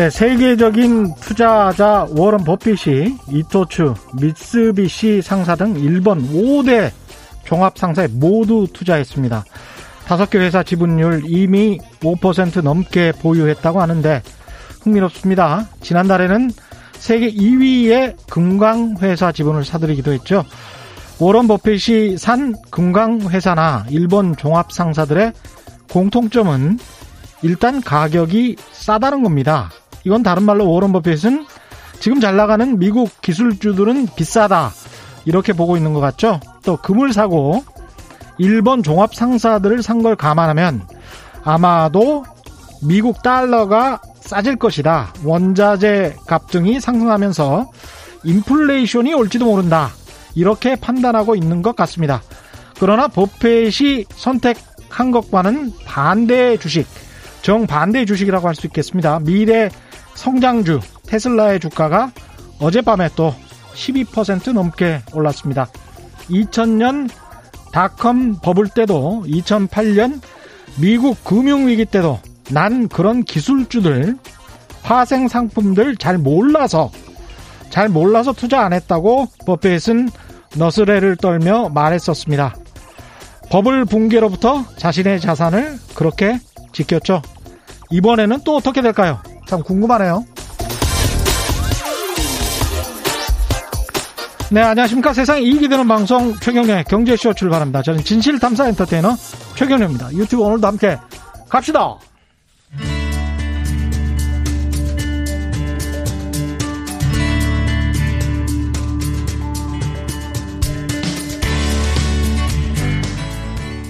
네, 세계적인 투자자 워런 버핏이 이토츠, 미쓰비시 상사 등 일본 5대 종합 상사에 모두 투자했습니다. 다섯 개 회사 지분율 이미 5% 넘게 보유했다고 하는데 흥미롭습니다. 지난달에는 세계 2위의 금광회사 지분을 사들이기도 했죠. 워런 버핏이 산 금광회사나 일본 종합상사들의 공통점은 일단 가격이 싸다는 겁니다. 이건 다른 말로 워런 버핏은 지금 잘 나가는 미국 기술주들은 비싸다. 이렇게 보고 있는 것 같죠? 또 금을 사고 일본 종합 상사들을 산 걸 감안하면 아마도 미국 달러가 싸질 것이다. 원자재 값 등이 상승하면서 인플레이션이 올지도 모른다. 이렇게 판단하고 있는 것 같습니다. 그러나 버펫이 선택한 것과는 반대의 주식, 정반대의 주식이라고 할 수 있겠습니다. 미래 성장주 테슬라의 주가가 어젯밤에 또 12% 넘게 올랐습니다. 2000년 닷컴 버블 때도 2008년 미국 금융위기 때도 난 그런 기술주들 화생 상품들 잘 몰라서 잘 몰라서 투자 안 했다고 버핏은 너스레를 떨며 말했었습니다. 버블 붕괴로부터 자신의 자산을 그렇게 지켰죠. 이번에는 또 어떻게 될까요? 참 궁금하네요. 네, 안녕하십니까. 세상에 이익이 되는 방송 최경련의 경제쇼 출발합니다. 저는 진실탐사 엔터테이너 최경련입니다. 유튜브 오늘도 함께 갑시다.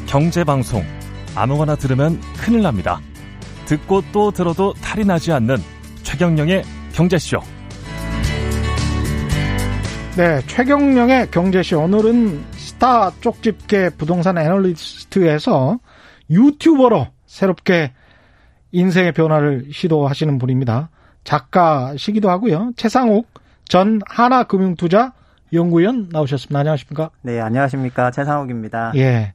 경제방송 아무거나 들으면 큰일 납니다. 듣고 또 들어도 탈이 나지 않는 최경령의 경제쇼. 네, 최경령의 경제쇼. 오늘은 스타 쪽집게 부동산 애널리스트에서 유튜버로 새롭게 인생의 변화를 시도하시는 분입니다. 작가시기도 하고요. 최상욱 전 하나금융투자 연구위원 나오셨습니다. 안녕하십니까? 네, 안녕하십니까. 최상욱입니다. 예.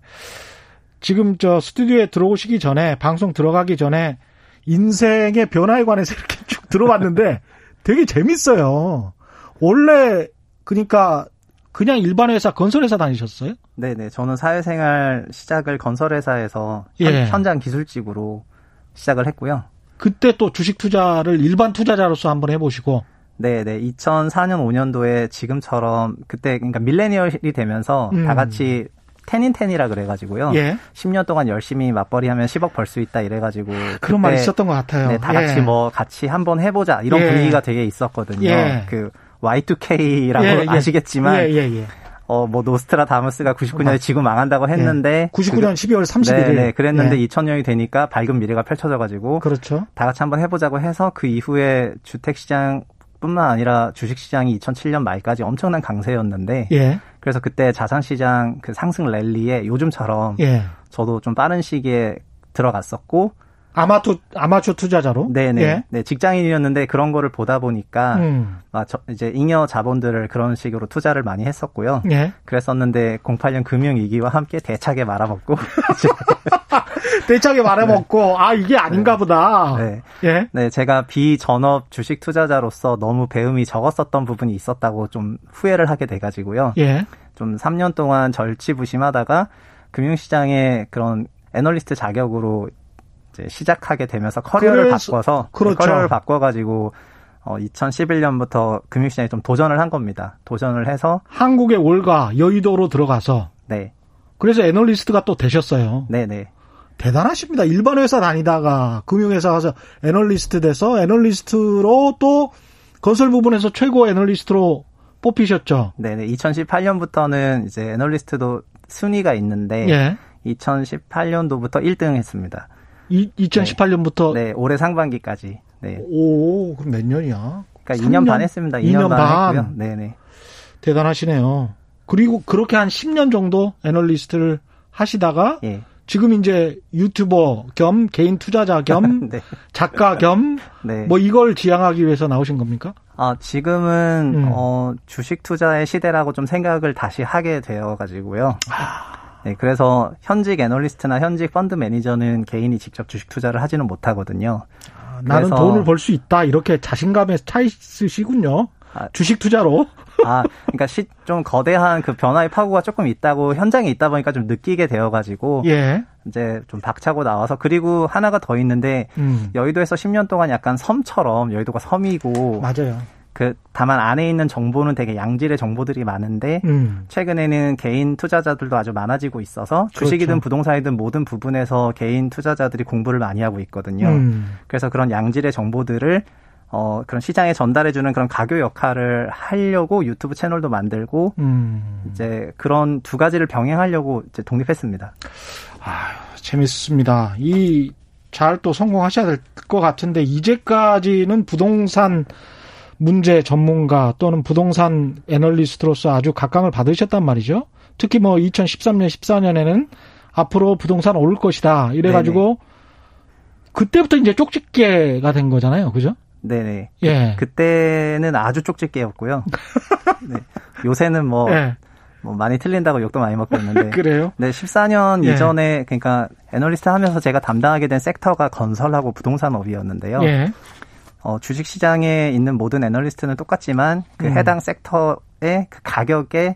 지금 저 스튜디오에 들어오시기 전에 방송 들어가기 전에 인생의 변화에 관해서 이렇게 쭉 들어봤는데 되게 재밌어요. 원래 그러니까 그냥 일반 회사 건설회사 다니셨어요? 네네. 저는 사회생활 시작을 건설회사에서 예. 현장 기술직으로 시작을 했고요. 그때 또 주식 투자를 일반 투자자로서 한번 해보시고 네네. 2004년 5년도에 지금처럼 그때 그러니까 밀레니얼이 되면서 음. 다 같이 텐인텐이라 그래가지고요. 예. 10년 동안 열심히 맞벌이 하면 10억 벌 수 있다 이래가지고. 그런 말 있었던 것 같아요. 네, 다 예. 같이 뭐 같이 한번 해보자 이런 예. 분위기가 되게 있었거든요. 예. 그 Y2K라고 예, 예. 아시겠지만 예, 예, 예. 어뭐 노스트라다무스가 99년에 지구 망한다고 했는데 99년 12월 31일. 네, 네, 그랬는데 예. 2000년이 되니까 밝은 미래가 펼쳐져가지고 그렇죠. 다 같이 한번 해보자고 해서 그 이후에 주택 시장 뿐만 아니라 주식 시장이 2007년 말까지 엄청난 강세였는데 예, 그래서 그때 자산 시장 그 상승 랠리에 요즘처럼 예. 저도 좀 빠른 시기에 들어갔었고 아마투 아마추어 투자자로. 네네 예. 네 직장인이었는데 그런 거를 보다 보니까 음. 아, 저, 이제 잉여 자본들을 그런 식으로 투자를 많이 했었고요. 예. 그랬었는데 08년 금융 위기와 함께 대차게 말아먹고 대차게 말해먹고 아 이게 아닌가 보다. 네. 예. 네, 제가 비전업 주식 투자자로서 너무 배움이 적었었던 부분이 있었다고 좀 후회를 하게 돼가지고요. 예. 좀 3년 동안 절치부심하다가 금융시장의 그런 애널리스트 자격으로 이제 시작하게 되면서 커리어를 그래서- 바꿔서 네, 그렇죠. 커리어를 바꿔가지고 어, 2011년부터 금융시장에 좀 도전을 한 겁니다. 도전을 해서 한국의 월가 여의도로 들어가서 네, 그래서 애널리스트가 또 되셨어요. 네, 네. 대단하십니다. 일반 회사 다니다가 금융회사 가서 애널리스트 돼서 애널리스트로 또 건설 부분에서 최고 애널리스트로 뽑히셨죠. 네네. 2018년부터는 이제 애널리스트도 순위가 있는데 예. 2018년도부터 1등 했습니다. 이, 2018년부터 네, 올해 상반기까지. 네. 오, 그럼 몇 년이야? 그러니까 3 2년 년? 반 했습니다. 2년, 2년 반, 반. 했고요. 네네. 대단하시네요. 그리고 그렇게 한 10년 정도 애널리스트를 하시다가 예. 지금 이제 유튜버 겸 개인 투자자 겸 네. 작가 겸 네. 뭐 이걸 지향하기 위해서 나오신 겁니까? 아, 지금은 음. 어, 주식 투자의 시대라고 좀 생각을 다시 하게 되어 가지고요. 네, 그래서 현직 애널리스트나 현직 펀드 매니저는 개인이 직접 주식 투자를 하지는 못하거든요. 아, 나는 돈을 벌 수 있다 이렇게 자신감에 차 있으시군요. 아, 주식 투자로. 아, 그러니까 시, 좀 거대한 그 변화의 파고가 조금 있다고 현장에 있다 보니까 좀 느끼게 되어가지고 예. 이제 좀 박차고 나와서 그리고 하나가 더 있는데 음. 여의도에서 10년 동안 약간 섬처럼 여의도가 섬이고 맞아요. 그 다만 안에 있는 정보는 되게 양질의 정보들이 많은데 음. 최근에는 개인 투자자들도 아주 많아지고 있어서 주식이든 그렇죠. 부동산이든 모든 부분에서 개인 투자자들이 공부를 많이 하고 있거든요. 음. 그래서 그런 양질의 정보들을 어, 그런 시장에 전달해 주는 그런 가교 역할을 하려고 유튜브 채널도 만들고, 음. 이제 그런 두 가지를 병행하려고 이제 독립했습니다. 아, 재밌습니다. 이, 잘 또 성공하셔야 될 것 같은데, 이제까지는 부동산 문제 전문가 또는 부동산 애널리스트로서 아주 각광을 받으셨단 말이죠. 특히 뭐 2013년, 14년에는 앞으로 부동산 오를 것이다. 이래가지고, 네네. 그때부터 이제 쪽집게가 된 거잖아요. 그죠? 네네. 예. 그때는 아주 쪽집게였고요. 네. 요새는 뭐, 예. 뭐 많이 틀린다고 욕도 많이 먹고 있는데. 그래요? 네, 14년 예. 이전에 그러니까 애널리스트 하면서 제가 담당하게 된 섹터가 건설하고 부동산업이었는데요. 예. 어, 주식 시장에 있는 모든 애널리스트는 똑같지만 그 음. 해당 섹터의 그 가격에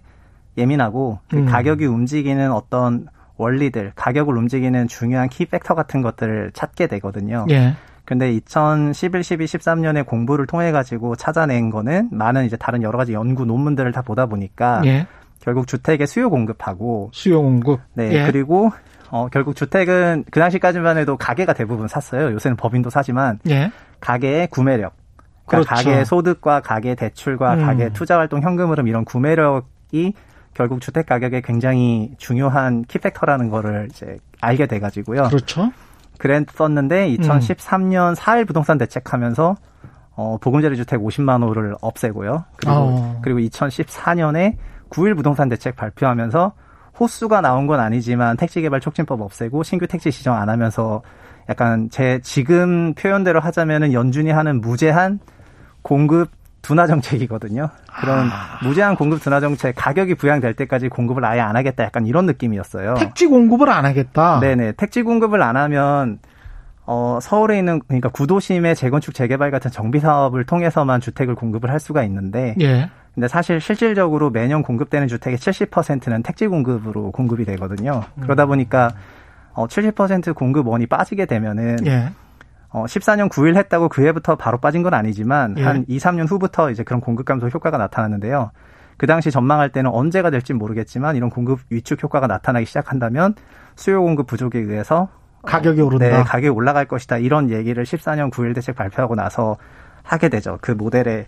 예민하고 그 음. 가격이 움직이는 어떤 원리들, 가격을 움직이는 중요한 키 팩터 같은 것들을 찾게 되거든요. 예. 근데 2011, 12, 13년에 공부를 통해 가지고 찾아낸 거는 많은 이제 다른 여러 가지 연구 논문들을 다 보다 보니까 예. 결국 주택의 수요 공급하고 수요 공급 네 예. 그리고 어 결국 주택은 그 당시까지만 해도 가게가 대부분 샀어요. 요새는 법인도 사지만 예. 가게의 구매력, 그러니까 그렇죠. 가계 소득과 가계 대출과 음. 가계 투자 활동 현금 흐름 이런 구매력이 결국 주택 가격에 굉장히 중요한 키팩터라는 거를 이제 알게 돼 가지고요. 그렇죠. 그랬었는데 2013년 음. 4일 부동산 대책하면서 어, 보금자리 주택 50만 호를 없애고요. 그리고 어. 그리고 2014년에 9일 부동산 대책 발표하면서 호수가 나온 건 아니지만 택지 개발 촉진법 없애고 신규 택지 시정 안 하면서 약간 제 지금 표현대로 하자면은 연준이 하는 무제한 공급 둔화 정책이거든요. 그런 아. 무제한 공급 둔화 정책 가격이 부양될 때까지 공급을 아예 안 하겠다 약간 이런 느낌이었어요. 택지 공급을 안 하겠다. 네네. 택지 공급을 안 하면 어 서울에 있는 그러니까 구도심의 재건축 재개발 같은 정비 사업을 통해서만 주택을 공급을 할 수가 있는데 예. 근데 사실 실질적으로 매년 공급되는 주택의 70%는 택지 공급으로 공급이 되거든요. 음. 그러다 보니까 어 70% 공급원이 빠지게 되면은 예. 어, 14년 9일 했다고 그 해부터 바로 빠진 건 아니지만 예. 한 2, 3년 후부터 이제 그런 공급 감소 효과가 나타났는데요. 그 당시 전망할 때는 언제가 될지 모르겠지만 이런 공급 위축 효과가 나타나기 시작한다면 수요 공급 부족에 의해서 가격이 오른다. 네, 가격이 올라갈 것이다. 이런 얘기를 14년 9일 대책 발표하고 나서 하게 되죠. 그 모델에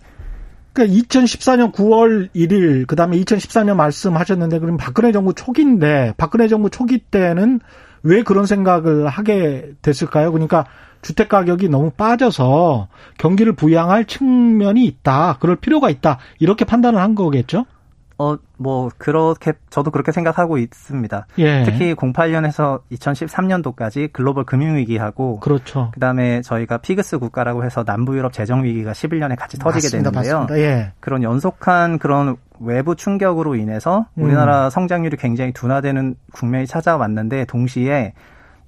그러니까 2014년 9월 1일 그다음에 2014년 말씀하셨는데 그럼 박근혜 정부 초기인데 박근혜 정부 초기 때는 왜 그런 생각을 하게 됐을까요? 그러니까 주택 가격이 너무 빠져서 경기를 부양할 측면이 있다. 그럴 필요가 있다. 이렇게 판단을 한 거겠죠? 어, 뭐, 그렇게, 저도 그렇게 생각하고 있습니다. 예. 특히 08년에서 2013년도까지 글로벌 금융위기하고. 그렇죠. 그 다음에 저희가 피그스 국가라고 해서 남부유럽 재정위기가 11년에 같이 터지게 맞습니다, 되는데요. 맞습니다. 예. 그런 연속한 그런 외부 충격으로 인해서 우리나라 음. 성장률이 굉장히 둔화되는 국면이 찾아왔는데 동시에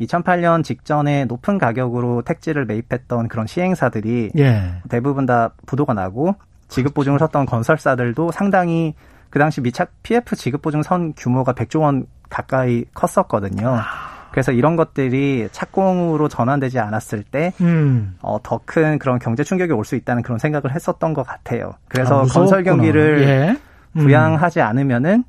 2008년 직전에 높은 가격으로 택지를 매입했던 그런 시행사들이 예. 대부분 다 부도가 나고 지급 보증을 섰던 건설사들도 상당히 그 당시 미착 PF 지급 보증 선 규모가 100조 원 가까이 컸었거든요. 그래서 이런 것들이 착공으로 전환되지 않았을 때, 음. 어, 더 큰 그런 경제 충격이 올 수 있다는 그런 생각을 했었던 것 같아요. 그래서 아, 건설 경기를 예. 음. 부양하지 않으면은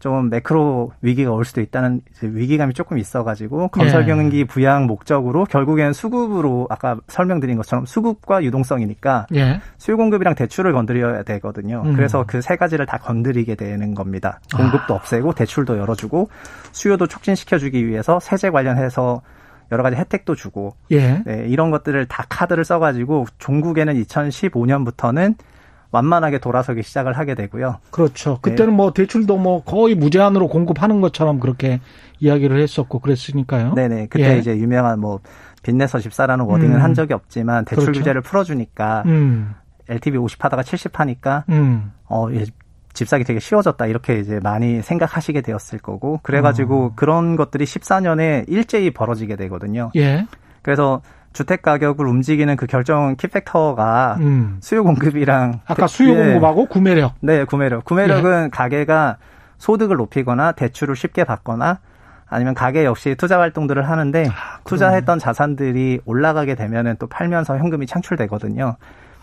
좀 매크로 위기가 올 수도 있다는 위기감이 조금 있어가지고 건설 경기 예. 부양 목적으로 결국엔 수급으로 아까 설명드린 것처럼 수급과 유동성이니까 예. 수요 공급이랑 대출을 건드려야 되거든요. 음. 그래서 그 세 가지를 다 건드리게 되는 겁니다. 공급도 아. 없애고 대출도 열어주고 수요도 촉진시켜주기 위해서 세제 관련해서 여러 가지 혜택도 주고 예. 네, 이런 것들을 다 카드를 써가지고 종국에는 2015년부터는 완만하게 돌아서기 시작을 하게 되고요. 그렇죠. 네. 그때는 네. 뭐 대출도 뭐 거의 무제한으로 공급하는 것처럼 그렇게 이야기를 했었고 그랬으니까요. 네네. 그때 예. 이제 유명한 뭐 빚내서 집사라는 워딩은 음. 한 적이 없지만 대출 그렇죠. 규제를 풀어주니까 음. LTV 50 하다가 70 하니까 음. 어집 사기 되게 쉬워졌다 이렇게 이제 많이 생각하시게 되었을 거고 그래가지고 어. 그런 것들이 14년에 일제히 벌어지게 되거든요. 예. 그래서 주택 가격을 움직이는 그 결정 키팩터가 음. 수요 공급이랑 아까 수요 예. 공급하고 구매력. 네, 구매력. 구매력은 예. 가게가 소득을 높이거나 대출을 쉽게 받거나 아니면 가게 역시 투자 활동들을 하는데 아, 투자했던 자산들이 올라가게 되면은 또 팔면서 현금이 창출되거든요.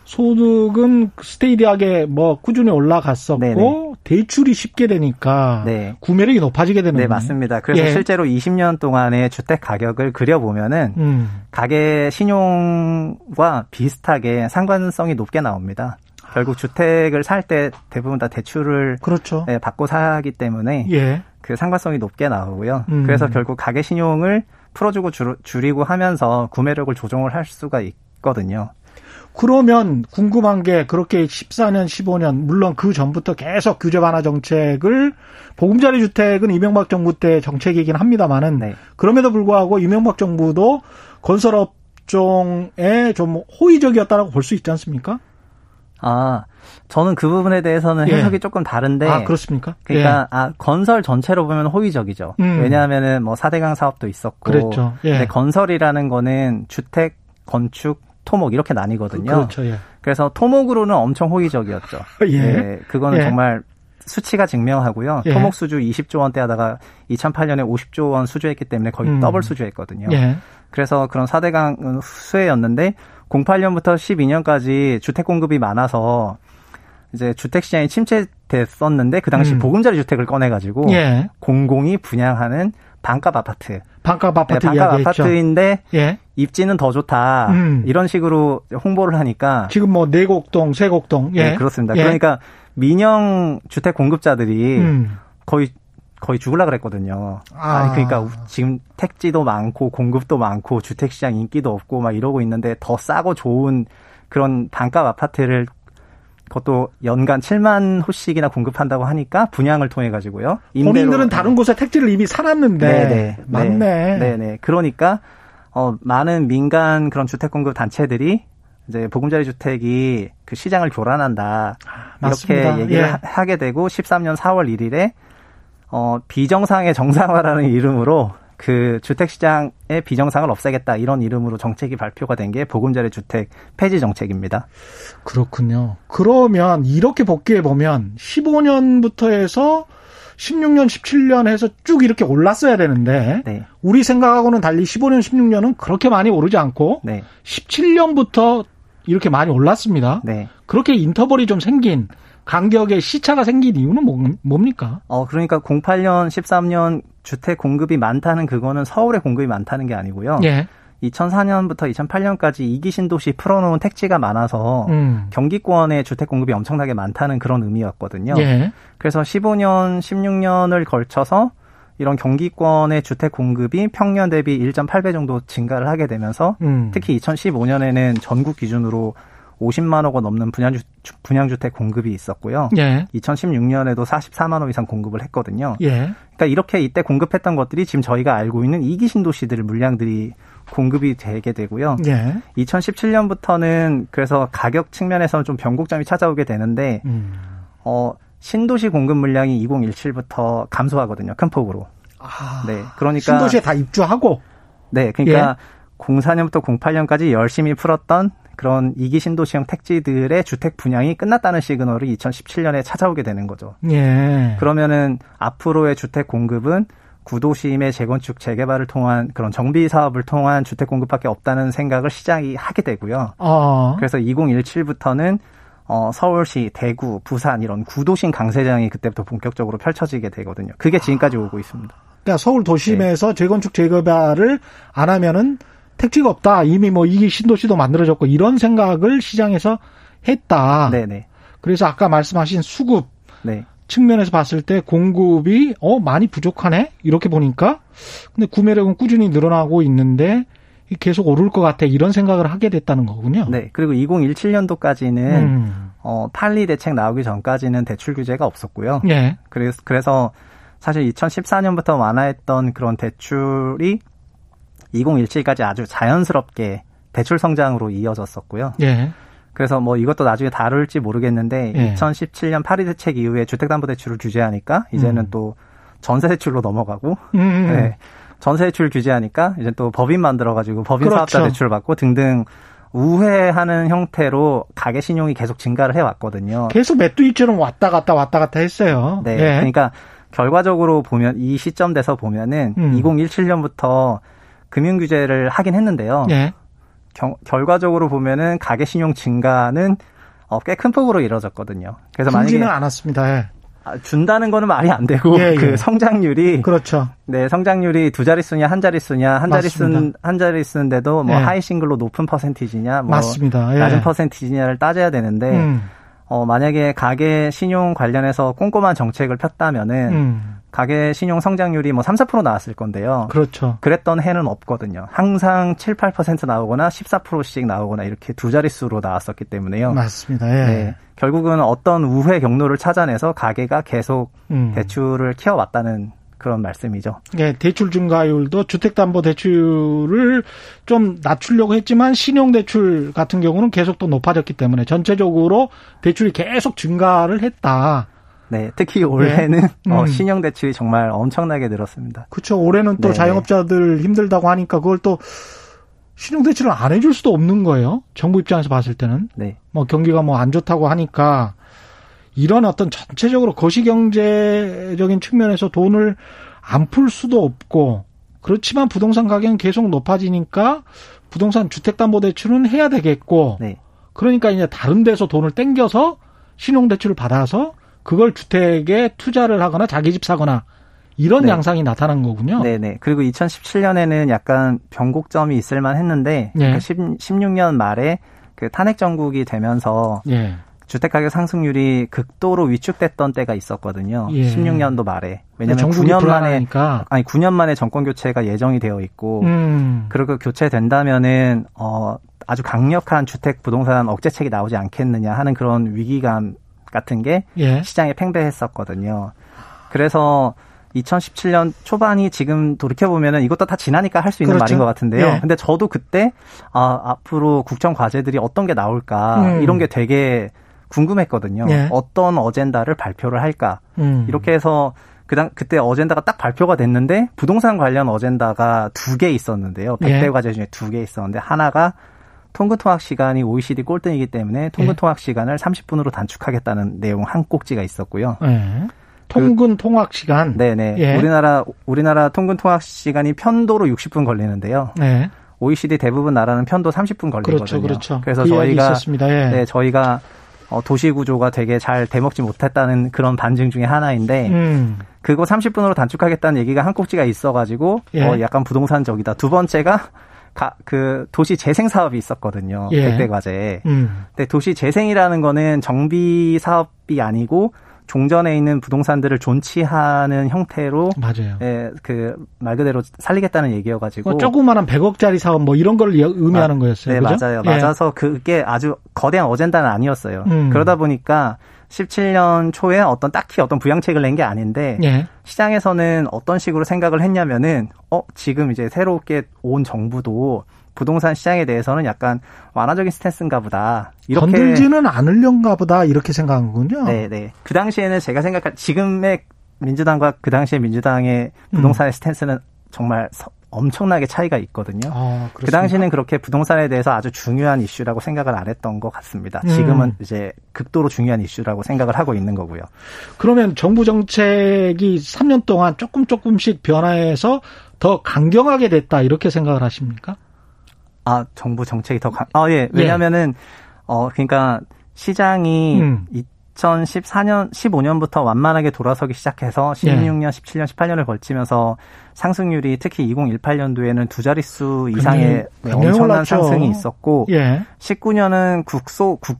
소득은 스테이디하게 뭐 꾸준히 올라갔었고 네네. 대출이 쉽게 되니까 네. 구매력이 높아지게 되는 네 맞습니다. 그래서 예. 실제로 20년 동안의 주택 가격을 그려보면은 음. 가계 신용과 비슷하게 상관성이 높게 나옵니다. 결국 주택을 살 때 대부분 다 대출을 그렇죠. 네, 받고 사기 때문에 예. 그 상관성이 높게 나오고요. 음. 그래서 결국 가계 신용을 풀어주고 줄이고 하면서 구매력을 조정을 할 수가 있거든요. 그러면 궁금한 게 그렇게 14년, 15년 물론 그 전부터 계속 규제 완화 정책을 보금자리 주택은 이명박 정부 때 정책이긴 합니다만은 네. 그럼에도 불구하고 이명박 정부도 건설업종에 좀 호의적이었다라고 볼 수 있지 않습니까? 아, 저는 그 부분에 대해서는 예. 해석이 예. 조금 다른데. 아, 그렇습니까? 그러니까, 예. 아, 건설 전체로 보면 호의적이죠. 음. 왜냐하면은 뭐 4대강 사업도 있었고. 그랬죠. 예. 건설이라는 거는 주택, 건축, 토목 이렇게 나뉘거든요. 그렇죠. 예. 그래서 토목으로는 엄청 호의적이었죠. 예. 예 그거는 예. 정말 수치가 증명하고요. 예. 토목 수주 20조 원대 하다가 2008년에 50조 원 수주했기 때문에 거의 음. 더블 수주했거든요. 예. 그래서 그런 4대강 수혜였는데 08년부터 12년까지 주택 공급이 많아서 이제 주택 시장이 침체됐었는데 그 당시 음. 보금자리 주택을 꺼내 가지고 예. 공공이 분양하는 반값 아파트. 반값 아파트 네, 반값 아파트인데 예. 입지는 더 좋다. 음. 이런 식으로 홍보를 하니까 지금 뭐 내곡동, 세곡동. 예. 네, 그렇습니다. 예. 그러니까 민영 주택 공급자들이 음. 거의 거의 죽을라 그랬거든요. 아. 아니 그러니까 지금 택지도 많고 공급도 많고 주택 시장 인기도 없고 막 이러고 있는데 더 싸고 좋은 그런 반값 아파트를 그것도 연간 7만 호씩이나 공급한다고 하니까 분양을 통해 가지고요. 본인들은 다른 곳에 택지를 이미 살았는데 네네. 네. 맞네. 네, 네, 네. 그러니까 어 많은 민간 그런 주택 공급 단체들이 이제 보금자리 주택이 그 시장을 교란한다. 아, 이렇게 얘기를 예. 하게 되고 13년 4월 1일에 어 비정상의 정상화라는 이름으로 그 주택 시장의 비정상을 없애겠다 이런 이름으로 정책이 발표가 된 게 보금자리 주택 폐지 정책입니다. 그렇군요. 그러면 이렇게 복귀해 보면 15년부터 해서 16년, 17년 해서 쭉 이렇게 올랐어야 되는데 네. 우리 생각하고는 달리 15년, 16년은 그렇게 많이 오르지 않고 네. 17년부터 이렇게 많이 올랐습니다. 네. 그렇게 인터벌이 좀 생긴 간격의 시차가 생긴 이유는 뭐, 뭡니까? 어, 그러니까 08년, 13년 주택 공급이 많다는 그거는 서울에 공급이 많다는 게 아니고요. 예. 2004년부터 2008년까지 이기 신도시 풀어놓은 택지가 많아서 음. 경기권의 주택 공급이 엄청나게 많다는 그런 의미였거든요. 예. 그래서 15년, 16년을 걸쳐서 이런 경기권의 주택 공급이 평년 대비 1.8배 정도 증가를 하게 되면서 음. 특히 2015년에는 전국 기준으로 50만 호가 넘는 분양주, 분양주택 공급이 있었고요. 예. 2016년에도 44만 호 이상 공급을 했거든요. 예. 그러니까 이렇게 이때 공급했던 것들이 지금 저희가 알고 있는 이기 신도시들 물량들이 공급이 되게 되고요. 예. 2017년부터는 그래서 가격 측면에서는 좀 변곡점이 찾아오게 되는데 음. 어 신도시 공급 물량이 2017부터 감소하거든요. 큰 폭으로. 아, 네. 그러니까 신도시에 다 입주하고 네. 그러니까 예. 04년부터 08년까지 열심히 풀었던 그런 이기 신도시형 택지들의 주택 분양이 끝났다는 시그널이 2017년에 찾아오게 되는 거죠. 예. 그러면은 앞으로의 주택 공급은 구도심의 재건축 재개발을 통한 그런 정비 사업을 통한 주택 공급밖에 없다는 생각을 시장이 하게 되고요. 어. 그래서 2017부터는 어, 서울시, 대구, 부산 이런 구도심 강세장이 그때부터 본격적으로 펼쳐지게 되거든요. 그게 지금까지 오고 있습니다. 그러니까 서울 도심에서 네. 재건축 재개발을 안 하면은 택지가 없다. 이미 뭐 이게 신도시도 만들어졌고 이런 생각을 시장에서 했다. 네네. 그래서 아까 말씀하신 수급 네. 측면에서 봤을 때 공급이 어 많이 부족하네 이렇게 보니까 근데 구매력은 꾸준히 늘어나고 있는데 계속 오를 것 같아 이런 생각을 하게 됐다는 거군요. 네. 그리고 2017년도까지는 음. 어 판리 대책 나오기 전까지는 대출 규제가 없었고요. 예. 그래서 그래서 사실 2014년부터 완화했던 그런 대출이 2017까지 아주 자연스럽게 대출 성장으로 이어졌었고요. 예. 그래서 뭐 이것도 나중에 다룰지 모르겠는데 예. 2017년 파리 대책 이후에 주택담보대출을 규제하니까 이제는 음. 또 전세대출로 넘어가고 음. 음, 음. 네. 전세대출 규제하니까 이제 또 법인 만들어가지고 법인 그렇죠. 사업자 대출 받고 등등 우회하는 형태로 가계 신용이 계속 증가를 해왔거든요. 계속 메뚜기처럼 왔다 갔다 왔다 갔다 했어요. 네. 예. 그러니까 결과적으로 보면 이 시점 돼서 보면은 음. 2017년부터 금융 규제를 하긴 했는데요. 예. 겨, 결과적으로 보면은 가계 신용 증가는 어, 꽤 큰 폭으로 이루어졌거든요. 그래서 만약에 않았습니다. 예. 아, 준다는 거는 말이 안 되고 예, 그 예. 성장률이 그렇죠. 네, 성장률이 두 자릿수냐 한 자릿수냐 한 자릿수 한 자릿수인데도 뭐 예. high single로 높은 퍼센티지냐 뭐 맞습니다. 예. 낮은 퍼센티지냐를 따져야 되는데 음. 어 만약에 가계 신용 관련해서 꼼꼼한 정책을 폈다면은 음. 가계 신용 성장률이 뭐 3, 4% 나왔을 건데요. 그렇죠. 그랬던 해는 없거든요. 항상 7, 8% 나오거나 14%씩 나오거나 이렇게 두 자릿수로 나왔었기 때문에요. 맞습니다. 예. 네. 결국은 어떤 우회 경로를 찾아내서 가계가 계속 음. 대출을 키워왔다는 그런 말씀이죠. 예, 대출 증가율도 주택담보대출을 좀 낮추려고 했지만 신용대출 같은 경우는 계속 또 높아졌기 때문에 전체적으로 대출이 계속 증가를 했다. 네, 특히 올해는 네. 음. 어, 신용 대출이 정말 엄청나게 늘었습니다. 그렇죠. 올해는 또 네. 자영업자들 힘들다고 하니까 그걸 또 신용 대출을 안 해줄 수도 없는 거예요. 정부 입장에서 봤을 때는 네. 뭐 경기가 뭐 안 좋다고 하니까 이런 어떤 전체적으로 거시 경제적인 측면에서 돈을 안 풀 수도 없고 그렇지만 부동산 가격은 계속 높아지니까 부동산 주택담보대출은 해야 되겠고 네. 그러니까 이제 다른 데서 돈을 땡겨서 신용대출을 받아서 그걸 주택에 투자를 하거나 자기 집 사거나 이런 네. 양상이 나타난 거군요. 네네. 그리고 2017년에는 약간 변곡점이 있을만 했는데 네. 그러니까 10, 16년 말에 그 탄핵 정국이 되면서 예. 주택 가격 상승률이 극도로 위축됐던 때가 있었거든요. 예. 16년도 말에. 왜냐면 9년 불안하니까. 만에 아니 9년 만에 정권 교체가 예정이 되어 있고 음. 그리고 교체된다면은 어 아주 강력한 주택 부동산 억제책이 나오지 않겠느냐 하는 그런 위기감 같은 게 예. 시장에 팽배했었거든요. 그래서 2017년 초반이 지금 돌이켜 보면은 이것도 다 지나니까 할 수 있는 그렇죠. 말인 것 같은데요. 예. 근데 저도 그때 아 앞으로 국정 과제들이 어떤 게 나올까 음. 이런 게 되게 궁금했거든요. 예. 어떤 어젠다를 발표를 할까 음. 이렇게 해서 그당 그때 어젠다가 딱 발표가 됐는데 부동산 관련 어젠다가 두 개 있었는데요. 100대 예. 과제 중에 두 개 있었는데 하나가 통근 통학 시간이 OECD 꼴등이기 때문에 통근 예. 통학 시간을 30분으로 단축하겠다는 내용 한 꼭지가 있었고요. 예. 통근 그, 통학 시간. 네네. 예. 우리나라 우리나라 통근 통학 시간이 편도로 60분 걸리는데요. 네. OECD 대부분 나라는 편도 30분 걸리거든요. 그렇죠, 그렇죠. 그래서 저희가 예. 네, 저희가 어, 도시 구조가 되게 잘 대먹지 못했다는 그런 반증 중에 하나인데 음. 그거 30분으로 단축하겠다는 얘기가 한 꼭지가 있어가지고 예. 어, 약간 부동산적이다. 두 번째가 가, 그 도시 재생 사업이 있었거든요. 예. 백대 과제에. 음. 근데 도시 재생이라는 거는 정비 사업이 아니고 종전에 있는 부동산들을 존치하는 형태로 맞아요. 예, 그 말 그대로 살리겠다는 얘기여가지고 뭐 조그마한 100억짜리 사업 뭐 이런 걸 의미하는 아, 거였어요. 네, 그죠? 맞아요. 예. 맞아서 그게 아주 거대한 어젠다는 아니었어요. 음. 그러다 보니까 17년 초에 어떤 딱히 어떤 부양책을 낸 게 아닌데 예. 시장에서는 어떤 식으로 생각을 했냐면은 어 지금 이제 새롭게 온 정부도 부동산 시장에 대해서는 약간 완화적인 스탠스인가 보다. 이렇게 건들지는 않으려는가 보다 이렇게 생각한 거군요. 네, 네. 그 당시에는 제가 생각한 지금의 민주당과 그 당시의 민주당의 부동산의 음. 스탠스는 정말 엄청나게 차이가 있거든요. 아, 그 당시는 그렇게 부동산에 대해서 아주 중요한 이슈라고 생각을 안 했던 것 같습니다. 음. 지금은 음. 이제 극도로 중요한 이슈라고 생각을 하고 있는 거고요. 그러면 정부 정책이 3년 동안 조금 조금씩 변화해서 더 강경하게 됐다 이렇게 생각을 하십니까? 아 정부 정책이 더 강. 아 예. 왜냐하면은 예. 어 그러니까 시장이 음. 2014년, 15년부터 완만하게 돌아서기 시작해서 16년, 예. 17년, 18년을 걸치면서 상승률이 특히 2018년도에는 두 자릿수 이상의 엄청난 올랐죠. 상승이 있었고 예. 19년은 국소 국,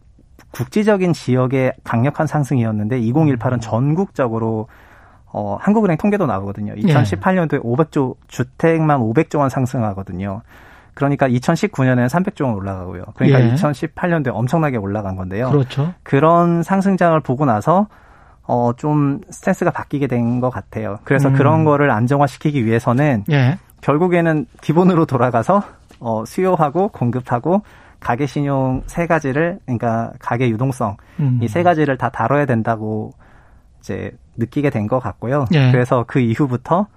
국지적인 지역의 강력한 상승이었는데 2018은 음. 전국적으로 어, 한국은행 통계도 나오거든요. 2018년도에 예. 500조 주택만 500조 원 상승하거든요. 그러니까 2019년에는 300조 원 올라가고요. 그러니까 예. 2018년도에 엄청나게 올라간 건데요. 그렇죠. 그런 상승장을 보고 나서 어, 좀 스탠스가 바뀌게 된 것 같아요. 그래서 음. 그런 거를 안정화시키기 위해서는 예. 결국에는 기본으로 돌아가서 어, 수요하고 공급하고 가계 신용 세 가지를 그러니까 가계 유동성 음. 이세 가지를 다 다뤄야 된다고 이제 느끼게 된 것 같고요. 예. 그래서 그 이후부터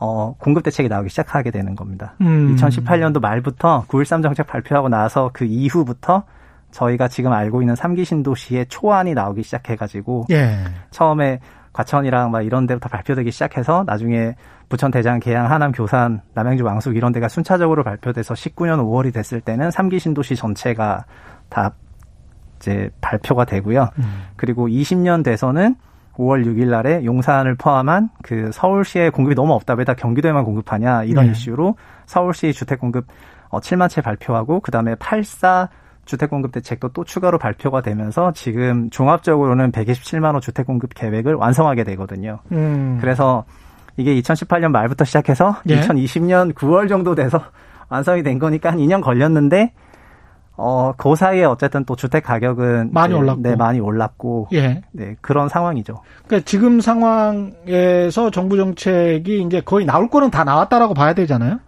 어, 공급 대책이 나오기 시작하게 되는 겁니다. 음. 2018년도 말부터 9.13 정책 발표하고 나서 그 이후부터 저희가 지금 알고 있는 3기 신도시의 초안이 나오기 시작해가지고 예. 처음에 과천이랑 막 이런 데부터 발표되기 시작해서 나중에 부천 대장 계양 하남 교산 남양주 왕숙 이런 데가 순차적으로 발표돼서 19년 5월이 됐을 때는 3기 신도시 전체가 다 이제 발표가 되고요. 음. 그리고 20년 돼서는 5월 6일 날에 용산을 포함한 그 서울시의 공급이 너무 없다. 왜 다 경기도에만 공급하냐. 이런 네. 이슈로 서울시 주택 공급 어 7만 채 발표하고 그다음에 84 주택 공급 대책도 또 추가로 발표가 되면서 지금 종합적으로는 127만 호 주택 공급 계획을 완성하게 되거든요. 음. 그래서 이게 2018년 말부터 시작해서 예? 2020년 9월 정도 돼서 완성이 된 거니까 한 2년 걸렸는데 어, 그 사이에 어쨌든 또 주택 가격은 많이 이제, 올랐고, 네, 많이 올랐고, 예, 네 그런 상황이죠. 그러니까 지금 상황에서 정부 정책이 이제 거의 나올 거는 다 나왔다라고 봐야 되잖아요.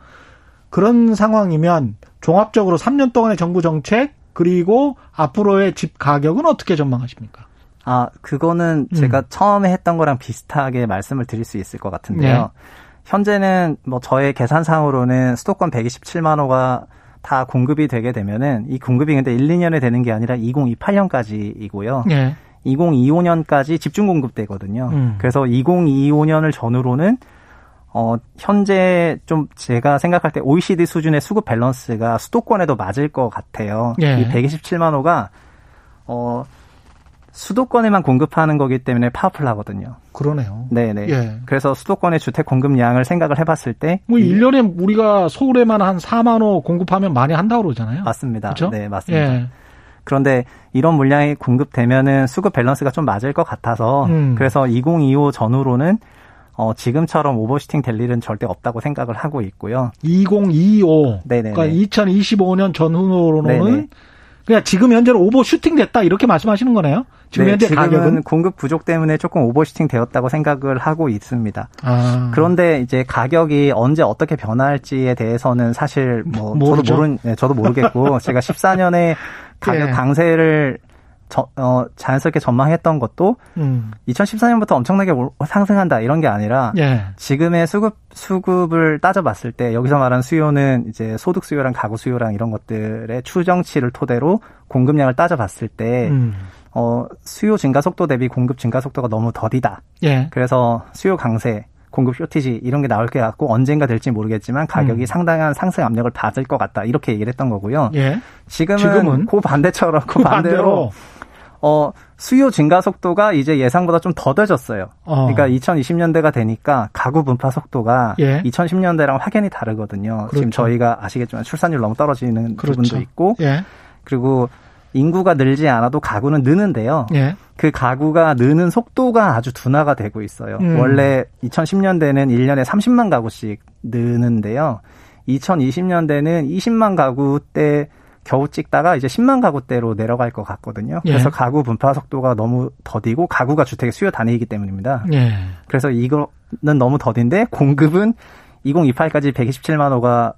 그런 상황이면 종합적으로 3년 동안의 정부 정책 그리고 앞으로의 집 가격은 어떻게 전망하십니까? 아, 그거는 음. 제가 처음에 했던 거랑 비슷하게 말씀을 드릴 수 있을 것 같은데요. 네. 현재는 뭐 저의 계산상으로는 수도권 127만 호가 다 공급이 되게 되면은 이 공급이 근데 1, 2년에 되는 게 아니라 2028년까지이고요. 네. 2025년까지 집중 공급되거든요. 음. 그래서 2025년을 전후로는 어 현재 좀 제가 생각할 때 OECD 수준의 수급 밸런스가 수도권에도 맞을 것 같아요. 예. 이 127만 호가 어 수도권에만 공급하는 거기 때문에 파워풀하거든요. 그러네요. 네네. 예. 그래서 수도권의 주택 공급량을 생각을 해봤을 때. 뭐 1년에 우리가 서울에만 한 4만 호 공급하면 많이 한다고 그러잖아요. 맞습니다. 그렇죠? 네, 맞습니다. 예. 그런데 이런 물량이 공급되면은 수급 밸런스가 좀 맞을 것 같아서 음. 그래서 2025 전후로는 어, 지금처럼 overshooting 될 일은 절대 없다고 생각을 하고 있고요. 2025. 네네. 그러니까 2025년 전후로는 네네. 그냥 지금 현재로 overshooting 됐다 이렇게 말씀하시는 거네요. 지금 네, 현재 가격은 공급 부족 때문에 조금 overshooting 되었다고 생각을 하고 있습니다. 아. 그런데 이제 가격이 언제 어떻게 변할지에 대해서는 사실 뭐 모르죠. 저도 모르 네, 저도 모르겠고 제가 14년에 가격 예. 강세를 저, 어, 자연스럽게 전망했던 것도 음. 2014년부터 엄청나게 상승한다 이런 게 아니라 예. 지금의 수급 수급을 따져봤을 때 여기서 말하는 수요는 이제 소득 수요랑 가구 수요랑 이런 것들의 추정치를 토대로 공급량을 따져봤을 때 음. 어, 수요 증가 속도 대비 공급 증가 속도가 너무 더디다. 예. 그래서 수요 강세 공급 쇼티지 이런 게 나올 게 같고 언젠가 될지 모르겠지만 가격이 음. 상당한 상승 압력을 받을 것 같다 이렇게 얘기를 했던 거고요. 예. 지금은, 지금은 그 반대처럼 그 반대로, 반대로 어, 수요 증가 속도가 이제 예상보다 좀 더뎌졌어요. 어. 그러니까 2020년대가 되니까 가구 분파 속도가 예. 2010년대랑 확연히 다르거든요. 그렇죠. 지금 저희가 아시겠지만 출산율 너무 떨어지는 그렇죠. 부분도 있고 예. 그리고 인구가 늘지 않아도 가구는 느는데요. 예. 그 가구가 느는 속도가 아주 둔화가 되고 있어요. 음. 원래 2010년대는 1년에 30만 가구씩 느는데요. 2020년대는 20만 가구 때 겨우 찍다가 이제 10만 가구대로 내려갈 것 같거든요. 예. 그래서 가구 분파 속도가 너무 더디고 가구가 주택의 수요 단위이기 때문입니다. 예. 그래서 이거는 너무 더딘데 공급은 2028까지 127만 호가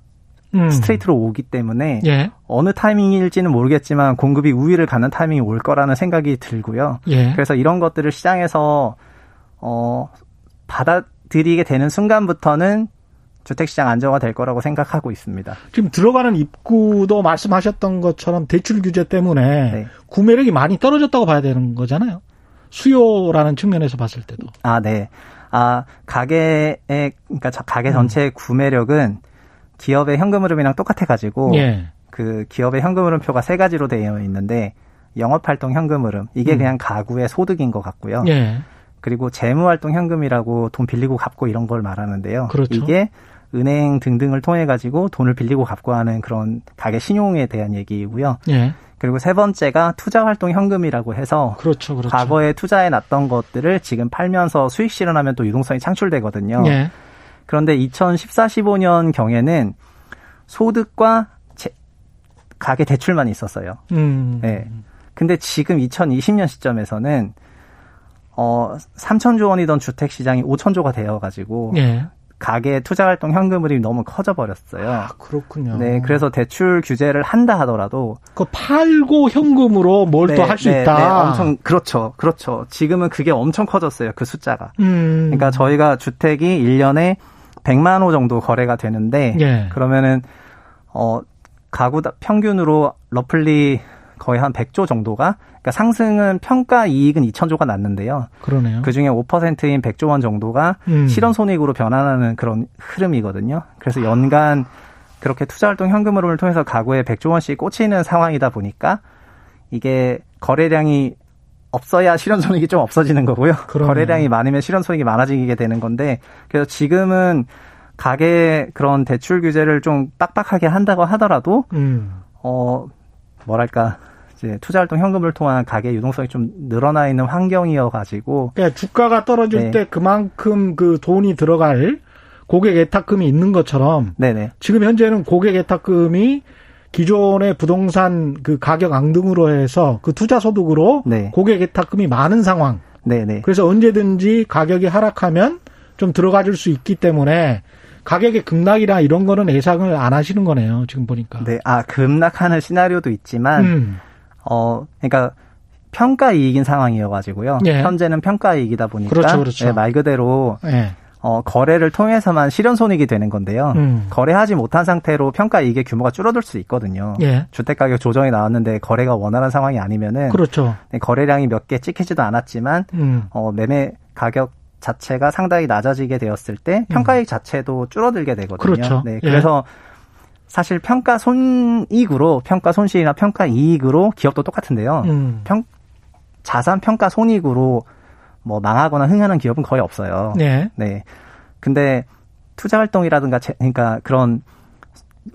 음. 스트레이트로 오기 때문에 예. 어느 타이밍일지는 모르겠지만 공급이 우위를 가는 타이밍이 올 거라는 생각이 들고요. 예. 그래서 이런 것들을 시장에서 어 받아들이게 되는 순간부터는 주택시장 안정화 될 거라고 생각하고 있습니다. 지금 들어가는 입구도 말씀하셨던 것처럼 대출 규제 때문에 네. 구매력이 많이 떨어졌다고 봐야 되는 거잖아요. 수요라는 측면에서 봤을 때도. 아, 네. 아, 가게의, 그러니까 가게 음. 전체의 음. 구매력은 기업의 현금 흐름이랑 똑같아 가지고 예. 그 기업의 현금 흐름표가 세 가지로 되어 있는데 영업 활동 현금 흐름 이게 음. 그냥 가구의 소득인 것 같고요. 예. 그리고 재무 활동 현금이라고 돈 빌리고 갚고 이런 걸 말하는데요. 그렇죠. 이게 은행 등등을 통해 가지고 돈을 빌리고 갚고 하는 그런 가계 신용에 대한 얘기이고요. 예. 그리고 세 번째가 투자 활동 현금이라고 해서 그렇죠, 그렇죠. 과거에 투자해 놨던 것들을 지금 팔면서 수익 실현하면 또 유동성이 창출되거든요. 예. 그런데 2014, 15년 경에는 소득과 제, 가계 대출만 있었어요. 음. 네. 근데 지금 2020년 시점에서는 어 3천조 원이던 주택 시장이 5천조가 되어 가지고 예. 가계 투자 활동 현금 흐름이 너무 커져 버렸어요. 아, 그렇군요. 네, 그래서 대출 규제를 한다 하더라도 그 팔고 현금으로 뭘 또 할수 네, 네, 있다. 네, 엄청 그렇죠. 그렇죠. 지금은 그게 엄청 커졌어요. 그 숫자가. 음. 그러니까 저희가 주택이 1년에 100만 호 정도 거래가 되는데 예. 그러면은 어 가구 평균으로 러플리 거의 한 100조 정도가 그러니까 상승은 평가 이익은 2천조가 났는데요. 그러네요. 그 중에 5%인 100조 원 정도가 음. 실현 손익으로 변환하는 그런 흐름이거든요. 그래서 연간 그렇게 투자 활동 현금 흐름을 통해서 가구에 100조 원씩 꽂히는 상황이다 보니까 이게 거래량이 없어야 실현 손익이 좀 없어지는 거고요. 그러네요. 거래량이 많으면 실현 손익이 많아지게 되는 건데 그래서 지금은 가계 그런 대출 규제를 좀 빡빡하게 한다고 하더라도 음. 어 뭐랄까 이제 투자 활동 현금을 통한 가계 유동성이 좀 늘어나 있는 환경이어 가지고 그러니까 주가가 떨어질 네. 때 그만큼 그 돈이 들어갈 고객 예탁금이 있는 것처럼 네네. 지금 현재는 고객 예탁금이 기존의 부동산 그 가격 앙등으로 해서 그 투자 소득으로 네. 고객 예탁금이 많은 상황. 네네. 그래서 언제든지 가격이 하락하면 좀 들어가 줄 수 있기 때문에 가격의 급락이나 이런 거는 예상을 안 하시는 거네요. 지금 보니까. 네. 아, 급락하는 시나리오도 있지만 음. 어, 그러니까 평가 이익인 상황이어 가지고요. 예. 현재는 평가 이익이다 보니까 그렇죠, 그렇죠. 네, 말 그대로 예. 어, 거래를 통해서만 실현 손익이 되는 건데요. 음. 거래하지 못한 상태로 평가 이익의 규모가 줄어들 수 있거든요. 예. 주택 가격 조정이 나왔는데 거래가 원활한 상황이 아니면은 그렇죠. 네, 거래량이 몇 개 찍히지도 않았지만 음. 어, 매매 가격 자체가 상당히 낮아지게 되었을 때 평가 이익 자체도 줄어들게 되거든요. 그렇죠. 네, 그래서 예. 사실 평가 손익으로 평가 손실이나 평가 이익으로 기업도 똑같은데요. 음. 평 자산 평가 손익으로 뭐 망하거나 흥하는 기업은 거의 없어요. 네. 네. 근데 투자 활동이라든가 제, 그러니까 그런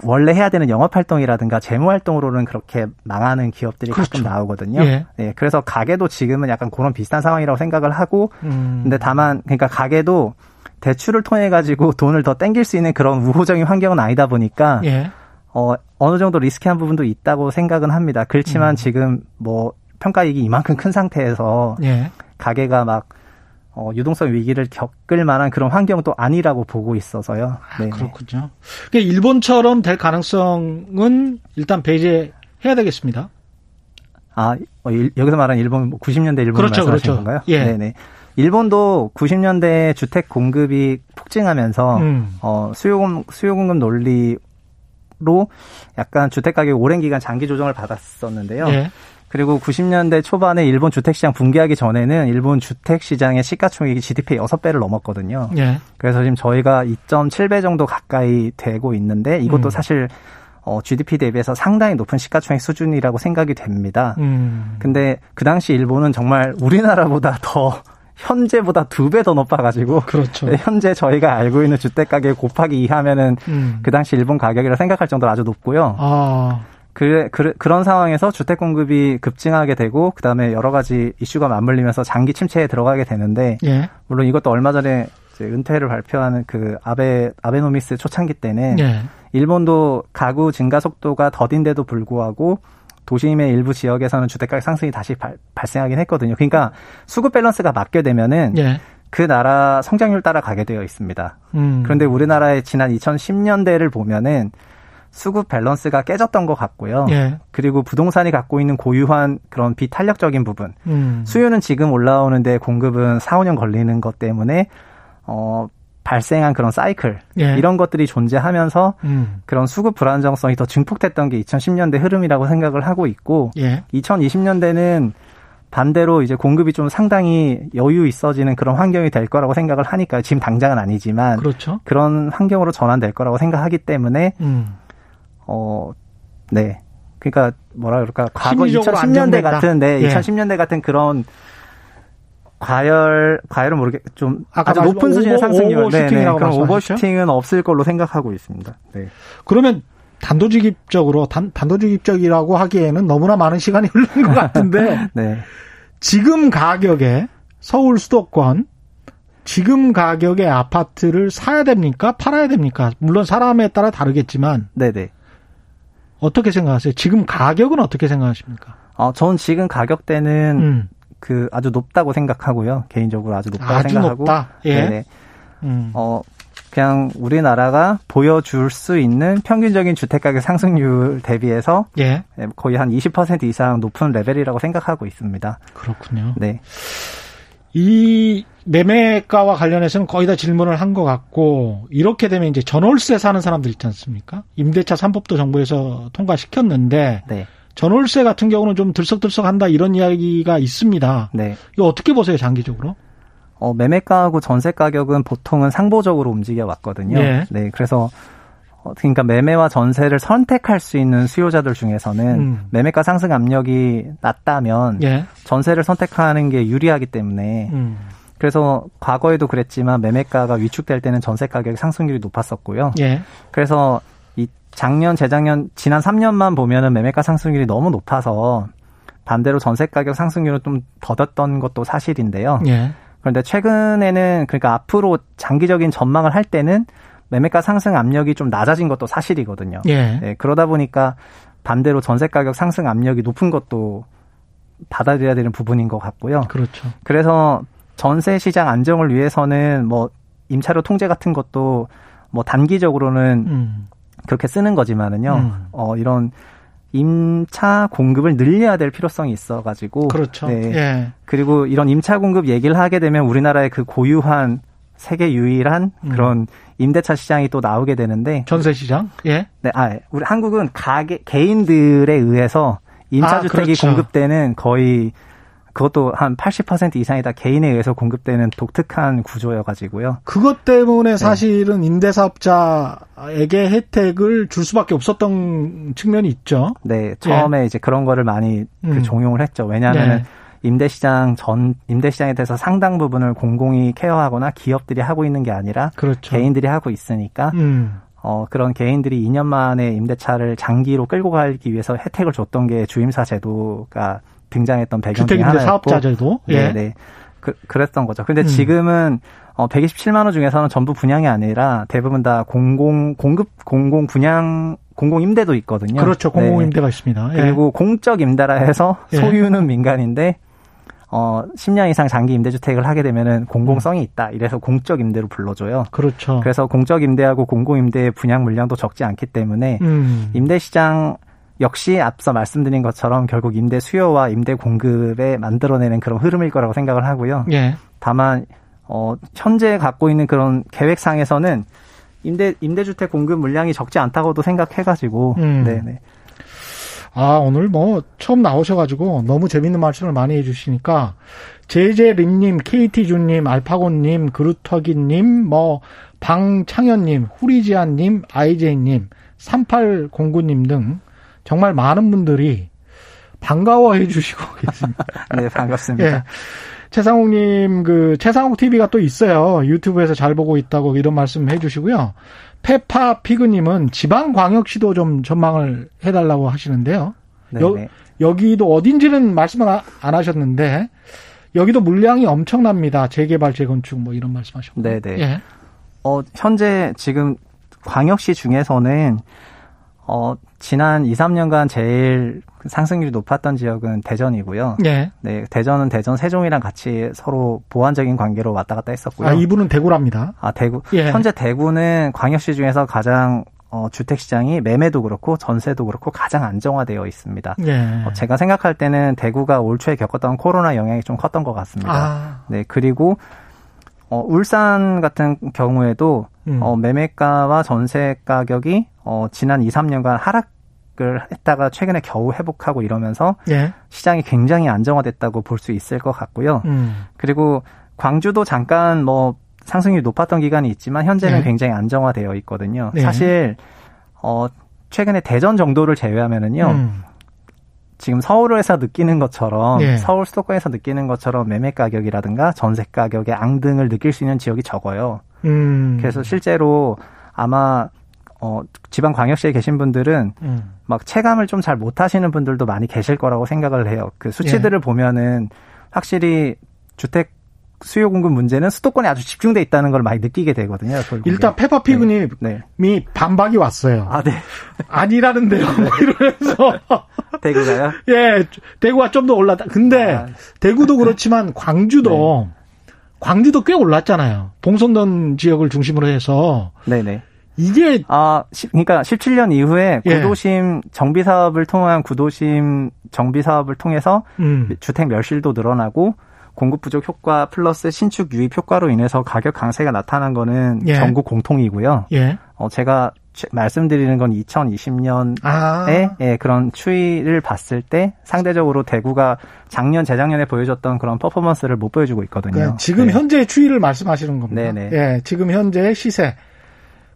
원래 해야 되는 영업 활동이라든가 재무 활동으로는 그렇게 망하는 기업들이 그렇죠. 가끔 나오거든요. 예. 네. 그래서 가게도 지금은 약간 그런 비슷한 상황이라고 생각을 하고 음. 근데 다만 그러니까 가게도 대출을 통해 가지고 돈을 더 땡길 수 있는 그런 우호적인 환경은 아니다 보니까 예. 어 어느 정도 리스키한 부분도 있다고 생각은 합니다. 그렇지만 음. 지금 뭐 평가이익이 이만큼 큰 상태에서 예. 가게가 막 어, 유동성 위기를 겪을 만한 그런 환경도 아니라고 보고 있어서요. 아, 네. 그렇군요. 그러니까 일본처럼 될 가능성은 일단 배제해야 되겠습니다. 아, 어, 여기서 말하는 일본 90년대 일본 그렇죠, 말씀하시는 그렇죠. 건가요? 예. 네네. 일본도 90년대 주택 공급이 폭증하면서 음. 어, 수요 수요 공급 논리로 약간 주택 가격 오랜 기간 장기 조정을 받았었는데요. 예. 그리고 90년대 초반에 일본 주택시장 붕괴하기 전에는 일본 주택시장의 시가총액이 GDP 6배를 넘었거든요. 예. 그래서 지금 저희가 2.7배 정도 가까이 되고 있는데 이것도 음. 사실 어, GDP 대비해서 상당히 높은 시가총액 수준이라고 생각이 됩니다. 음. 근데 그 당시 일본은 정말 우리나라보다 더 현재보다 두 배 더 높아가지고 그렇죠. 현재 저희가 알고 있는 주택 가격 곱하기 2 하면은 음. 그 당시 일본 가격이라 생각할 정도로 아주 높고요. 아. 그, 그, 그런 상황에서 주택 공급이 급증하게 되고 그다음에 여러 가지 이슈가 맞물리면서 장기 침체에 들어가게 되는데 예. 물론 이것도 얼마 전에 이제 은퇴를 발표하는 그 아베 아베노미스 초창기 때는 예. 일본도 가구 증가 속도가 더딘데도 불구하고 도심의 일부 지역에서는 주택가격 상승이 다시 발, 생하긴 했거든요. 그러니까 수급 밸런스가 맞게 되면은 예. 그 나라 성장률 따라가게 되어 있습니다. 음. 그런데 우리나라의 지난 2010년대를 보면은 수급 밸런스가 깨졌던 것 같고요. 예. 그리고 부동산이 갖고 있는 고유한 그런 비탄력적인 부분. 음. 수요는 지금 올라오는데 공급은 4, 5년 걸리는 것 때문에 어 발생한 그런 사이클 예. 이런 것들이 존재하면서 음. 그런 수급 불안정성이 더 증폭됐던 게 2010년대 흐름이라고 생각을 하고 있고 예. 2020년대는 반대로 이제 공급이 좀 상당히 여유 있어지는 그런 환경이 될 거라고 생각을 하니까 지금 당장은 아니지만 그렇죠. 그런 환경으로 전환될 거라고 생각하기 때문에 음. 어 네. 그러니까 뭐라 그럴까 과거 2010년대 같은 네, 예. 2010년대 같은 그런 과열 과열은 모르게 좀 아주 높은 수준의 상승률 네, 네. 그런 오버슈팅은 없을 걸로 생각하고 있습니다. 네. 그러면 단도직입적으로 단, 단도직입적이라고 하기에는 너무나 많은 시간이 흐른 것 같은데 네. 지금 가격에 서울 수도권 지금 가격의 아파트를 사야 됩니까? 팔아야 됩니까? 물론 사람에 따라 다르겠지만 네네. 어떻게 생각하세요? 지금 가격은 어떻게 생각하십니까? 어, 저는 지금 가격대는 음. 그 아주 높다고 생각하고요. 개인적으로 아주 높다고 아주 생각하고. 높다. 예. 네. 음. 어 그냥 우리나라가 보여줄 수 있는 평균적인 주택가격 상승률 대비해서 예. 예 거의 한 20% 이상 높은 레벨이라고 생각하고 있습니다. 그렇군요. 네. 이 매매가와 관련해서는 거의 다 질문을 한 것 같고 이렇게 되면 이제 전월세 사는 사람들 있지 않습니까? 임대차 3법도 정부에서 통과시켰는데 네. 전월세 같은 경우는 좀 들썩들썩한다 이런 이야기가 있습니다. 네. 이거 어떻게 보세요 장기적으로? 어, 매매가하고 전세 가격은 보통은 상보적으로 움직여 왔거든요. 네. 네. 그래서 어, 그러니까 매매와 전세를 선택할 수 있는 수요자들 중에서는 음. 매매가 상승 압력이 낮다면 예. 전세를 선택하는 게 유리하기 때문에 음. 그래서 과거에도 그랬지만 매매가가 위축될 때는 전세 가격 상승률이 높았었고요. 예. 그래서 작년, 재작년, 지난 3년만 보면은 매매가 상승률이 너무 높아서 반대로 전세 가격 상승률은 좀 더뎠던 것도 사실인데요. 예. 그런데 최근에는 그러니까 앞으로 장기적인 전망을 할 때는 매매가 상승 압력이 좀 낮아진 것도 사실이거든요. 예. 예 그러다 보니까 반대로 전세 가격 상승 압력이 높은 것도 받아들여야 되는 부분인 것 같고요. 그렇죠. 그래서 전세 시장 안정을 위해서는 뭐 임차료 통제 같은 것도 뭐 단기적으로는 음. 그렇게 쓰는 거지만은요. 음. 어 이런 임차 공급을 늘려야 될 필요성이 있어가지고 그렇죠. 네. 예. 그리고 이런 임차 공급 얘기를 하게 되면 우리나라의 그 고유한 세계 유일한 음. 그런 임대차 시장이 또 나오게 되는데 전세 시장? 예. 네, 아, 우리 한국은 가게 개인들에 의해서 임차 주택이 아, 그렇죠. 공급되는 거의 그것도 한 80% 이상이 다 개인에 의해서 공급되는 독특한 구조여가지고요. 그것 때문에 네. 사실은 네. 임대사업자에게 혜택을 줄 수밖에 없었던 측면이 있죠. 네, 처음에 예. 이제 그런 거를 많이 그 음. 그 종용을 했죠. 왜냐하면 네. 임대시장 전 임대시장에 대해서 상당 부분을 공공이 케어하거나 기업들이 하고 있는 게 아니라 그렇죠. 개인들이 하고 있으니까 음. 어, 그런 개인들이 2년 만에 임대차를 장기로 끌고 가기 위해서 혜택을 줬던 게 주임사 제도가 등장했던 배경이 하나였고 사업자 제도 예, 네. 그, 그랬던 거죠. 근데 음. 지금은 어 127만 원 중에서는 전부 분양이 아니라 대부분 다 공공 공급 공공 분양 공공 임대도 있거든요. 그렇죠. 공공 임대가 네. 있습니다. 예. 그리고 공적 임대라 해서 예. 소유는 예. 민간인데 어 10년 이상 장기 임대 주택을 하게 되면은 공공성이 있다. 이래서 공적 임대로 불러줘요. 그렇죠. 그래서 공적 임대하고 공공 임대의 분양 물량도 적지 않기 때문에 음. 임대 시장 역시 앞서 말씀드린 것처럼 결국 임대 수요와 임대 공급에 만들어내는 그런 흐름일 거라고 생각을 하고요. 예. 다만 어 현재 갖고 있는 그런 계획상에서는 임대 임대주택 공급 물량이 적지 않다고도 생각해가지고 음. 네네. 아 오늘 뭐 처음 나오셔가지고 너무 재밌는 말씀을 많이 해주시니까 제제림님, KT준님, 알파곤님, 그루터기님, 뭐 방창현님, 후리지안님, 아이제이님, 3809님 등 정말 많은 분들이 반가워해 주시고 계십니다. 네, 반갑습니다. 예. 최상욱님, 그, 최상욱 TV가 또 있어요. 유튜브에서 잘 보고 있다고 이런 말씀 해 주시고요. 페파 피그님은 지방 광역시도 좀 전망을 해달라고 하시는데요. 여, 여기도 어딘지는 말씀을 안 하셨는데, 여기도 물량이 엄청납니다. 재개발, 재건축 뭐 이런 말씀 하셨고. 네네. 예. 어, 현재 지금 광역시 중에서는 어, 지난 2, 3년간 제일 상승률이 높았던 지역은 대전이고요. 네. 네, 대전은 대전 세종이랑 같이 서로 보완적인 관계로 왔다 갔다 했었고요. 아, 이분은 대구랍니다. 아, 대구. 예. 현재 대구는 광역시 중에서 가장 어, 주택 시장이 매매도 그렇고 전세도 그렇고 가장 안정화되어 있습니다. 예. 어, 제가 생각할 때는 대구가 올 초에 겪었던 코로나 영향이 좀 컸던 것 같습니다. 아. 네, 그리고 어, 울산 같은 경우에도 음. 어, 매매가와 전세 가격이 어, 지난 2, 3년간 하락을 했다가 최근에 겨우 회복하고 이러면서 예. 시장이 굉장히 안정화됐다고 볼 수 있을 것 같고요. 음. 그리고 광주도 잠깐 뭐 상승률이 높았던 기간이 있지만 현재는 예. 굉장히 안정화되어 있거든요. 예. 사실 어 최근에 대전 정도를 제외하면은요. 음. 지금 서울에서 느끼는 것처럼 예. 서울 수도권에서 느끼는 것처럼 매매 가격이라든가 전세 가격의 앙등을 느낄 수 있는 지역이 적어요. 음. 그래서 실제로 아마 어 지방 광역시에 계신 분들은 음. 막 체감을 좀 잘 못하시는 분들도 많이 계실 거라고 생각을 해요. 그 수치들을 예. 보면은 확실히 주택 수요 공급 문제는 수도권에 아주 집중돼 있다는 걸 많이 느끼게 되거든요. 결국에. 일단 페퍼피그님이 네. 네. 반박이 왔어요. 아, 네. 아니라는데요. 네. 이러면서 대구가요? 예, 대구가 좀 더 올랐다. 근데 아. 대구도 그렇지만 광주도 네. 광주도 꽤 올랐잖아요. 봉선동 지역을 중심으로 해서. 네네. 이게 아 그러니까 17년 이후에 예. 구도심 정비 사업을 통한 구도심 정비 사업을 통해서 음. 주택 멸실도 늘어나고 공급 부족 효과 플러스 신축 유입 효과로 인해서 가격 강세가 나타난 거는 예. 전국 공통이고요. 예. 어 제가 말씀드리는 건 2020년에 아. 예, 그런 추이를 봤을 때 상대적으로 대구가 작년 재작년에 보여줬던 그런 퍼포먼스를 못 보여주고 있거든요. 그러니까 지금 네. 현재 추이를 말씀하시는 겁니다. 네네. 예, 지금 현재 시세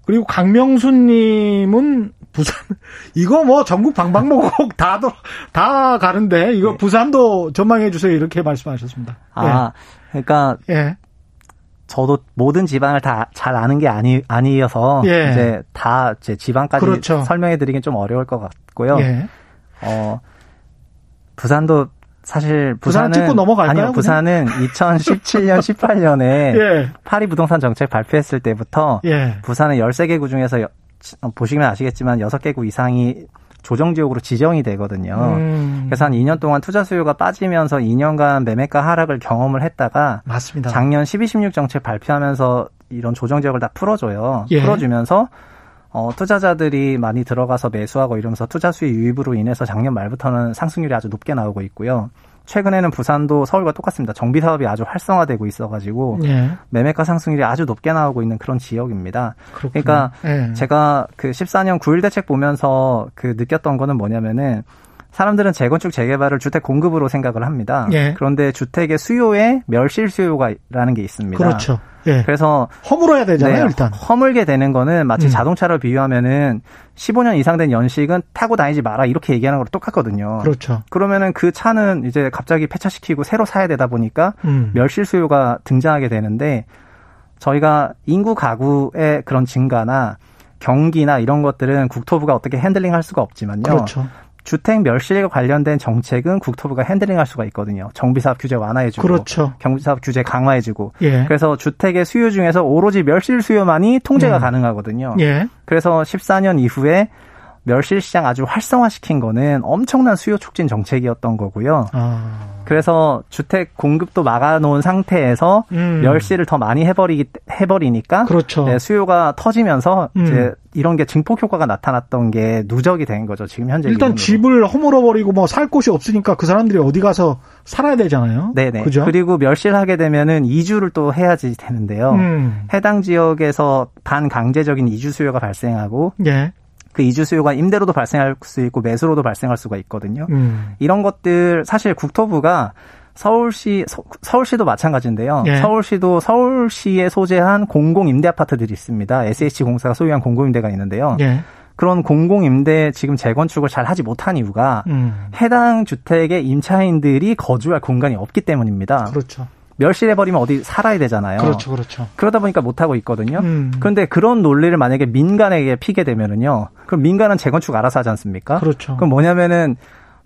그리고 강명수님은 부산 이거 뭐 전국 방방곡곡 다다 다 가는데 이거 네. 부산도 전망해 주세요 이렇게 말씀하셨습니다. 아 예. 그러니까 예. 저도 모든 지방을 다 잘 아는 게 아니 아니어서 예. 이제 다 제 지방까지 그렇죠. 설명해 드리긴 좀 어려울 것 같고요. 예. 어 부산도 사실 부산은 찍고 넘어갈까요? 아니요, 부산은 2017년 18년에 예. 파리 부동산 정책 발표했을 때부터 예. 부산은 13개 구 중에서 보시면 아시겠지만 6개 구 이상이 조정 지역으로 지정이 되거든요. 음. 그래서 한 2년 동안 투자 수요가 빠지면서 2년간 매매가 하락을 경험을 했다가 맞습니다. 작년 12, 16 정책 발표하면서 이런 조정 지역을 다 풀어줘요. 예. 풀어주면서 어, 투자자들이 많이 들어가서 매수하고 이러면서 투자 수요 유입으로 인해서 작년 말부터는 상승률이 아주 높게 나오고 있고요. 최근에는 부산도 서울과 똑같습니다. 정비 사업이 아주 활성화되고 있어가지고 예. 매매가 상승률이 아주 높게 나오고 있는 그런 지역입니다. 그렇구나. 그러니까 예. 제가 그 14년 9일 대책 보면서 그 느꼈던 거는 뭐냐면은 사람들은 재건축 재개발을 주택 공급으로 생각을 합니다. 예. 그런데 주택의 수요에 멸실 수요가라는 게 있습니다. 그렇죠. 예. 그래서 허물어야 되잖아요, 네, 일단. 허물게 되는 거는 마치 음. 자동차를 비유하면은 15년 이상 된 연식은 타고 다니지 마라 이렇게 얘기하는 거랑 똑같거든요. 그렇죠. 그러면은 그 차는 이제 갑자기 폐차시키고 새로 사야 되다 보니까 음. 멸실 수요가 등장하게 되는데 저희가 인구 가구의 그런 증가나 경기나 이런 것들은 국토부가 어떻게 handling 할 수가 없지만요. 그렇죠. 주택 멸실과 관련된 정책은 국토부가 handling할 수가 있거든요. 정비사업 규제 완화해주고, 그렇죠. 정비사업 규제 강화해주고. 예. 그래서 주택의 수요 중에서 오로지 멸실 수요만이 통제가 음. 가능하거든요. 예. 그래서 14년 이후에 멸실 시장 아주 활성화시킨 거는 엄청난 수요 촉진 정책이었던 거고요. 아. 그래서 주택 공급도 막아놓은 상태에서 음. 멸실을 더 많이 해버리기 해버리니까 그렇죠. 네, 수요가 터지면서 음. 이제 이런 게 증폭 효과가 나타났던 게 누적이 된 거죠. 지금 현재 일단 기준으로. 집을 허물어 버리고 뭐 살 곳이 없으니까 그 사람들이 어디 가서 살아야 되잖아요. 네네. 그죠? 그리고 멸실하게 되면은 이주를 또 해야지 되는데요. 음. 해당 지역에서 반강제적인 이주 수요가 발생하고 예. 그 이주 수요가 임대로도 발생할 수 있고 매수로도 발생할 수가 있거든요. 음. 이런 것들 사실 국토부가 서울시 서 울시도 마찬가지인데요. 예. 서울시도 서울시에 소재한 공공 임대 아파트들이 있습니다. SH 공사가 소유한 공공 임대가 있는데요. 예. 그런 공공 임대 지금 재건축을 잘 하지 못한 이유가 음. 해당 주택의 임차인들이 거주할 공간이 없기 때문입니다. 그렇죠. 멸실해버리면 어디 살아야 되잖아요. 그렇죠, 그렇죠. 그러다 보니까 못하고 있거든요. 음. 그런데 그런 논리를 만약에 민간에게 피게 되면은요. 그럼 민간은 재건축 알아서 하지 않습니까? 그렇죠. 그럼 뭐냐면은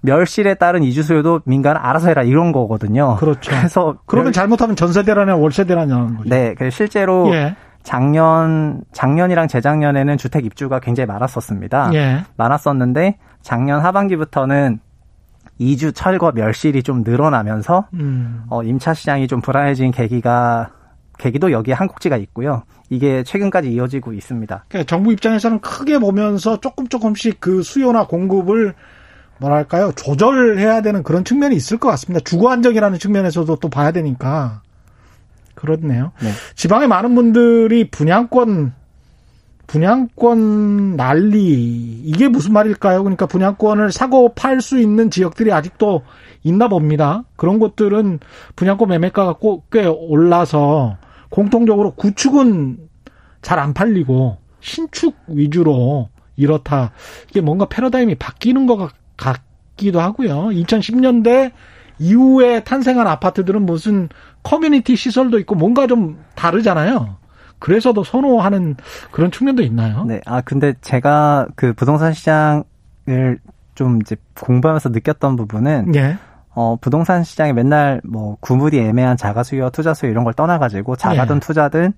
멸실에 따른 이주 수요도 민간은 알아서 해라 이런 거거든요. 그렇죠. 그래서 그러면 멸... 잘못하면 전세대라냐 월세대라냐는 거죠. 네, 그래서 실제로 예. 작년 작년이랑 재작년에는 주택 입주가 굉장히 많았었습니다. 예. 많았었는데 작년 하반기부터는 이주 철거 멸실이 좀 늘어나면서 음. 어, 임차 시장이 좀 불안해진 계기가 계기도 여기에 한 꼭지가 있고요. 이게 최근까지 이어지고 있습니다. 그러니까 정부 입장에서는 크게 보면서 조금 조금씩 그 수요나 공급을 뭐랄까요 조절해야 되는 그런 측면이 있을 것 같습니다. 주거 안정이라는 측면에서도 또 봐야 되니까 그렇네요. 네. 지방의 많은 분들이 분양권 분양권 난리 이게 무슨 말일까요? 그러니까 분양권을 사고 팔 수 있는 지역들이 아직도 있나 봅니다. 그런 것들은 분양권 매매가가 꽤 올라서 공통적으로 구축은 잘 안 팔리고 신축 위주로 이렇다. 이게 뭔가 패러다임이 바뀌는 것 같기도 하고요. 2010년대 이후에 탄생한 아파트들은 무슨 커뮤니티 시설도 있고 뭔가 좀 다르잖아요. 그래서 더 선호하는 그런 측면도 있나요? 네. 아, 근데 제가 그 부동산 시장을 좀 이제 공부하면서 느꼈던 부분은 예. 어, 부동산 시장에 맨날 뭐 구물이 애매한 자가 수요, 투자 수요 이런 걸 떠나가지고 자가든 예. 투자든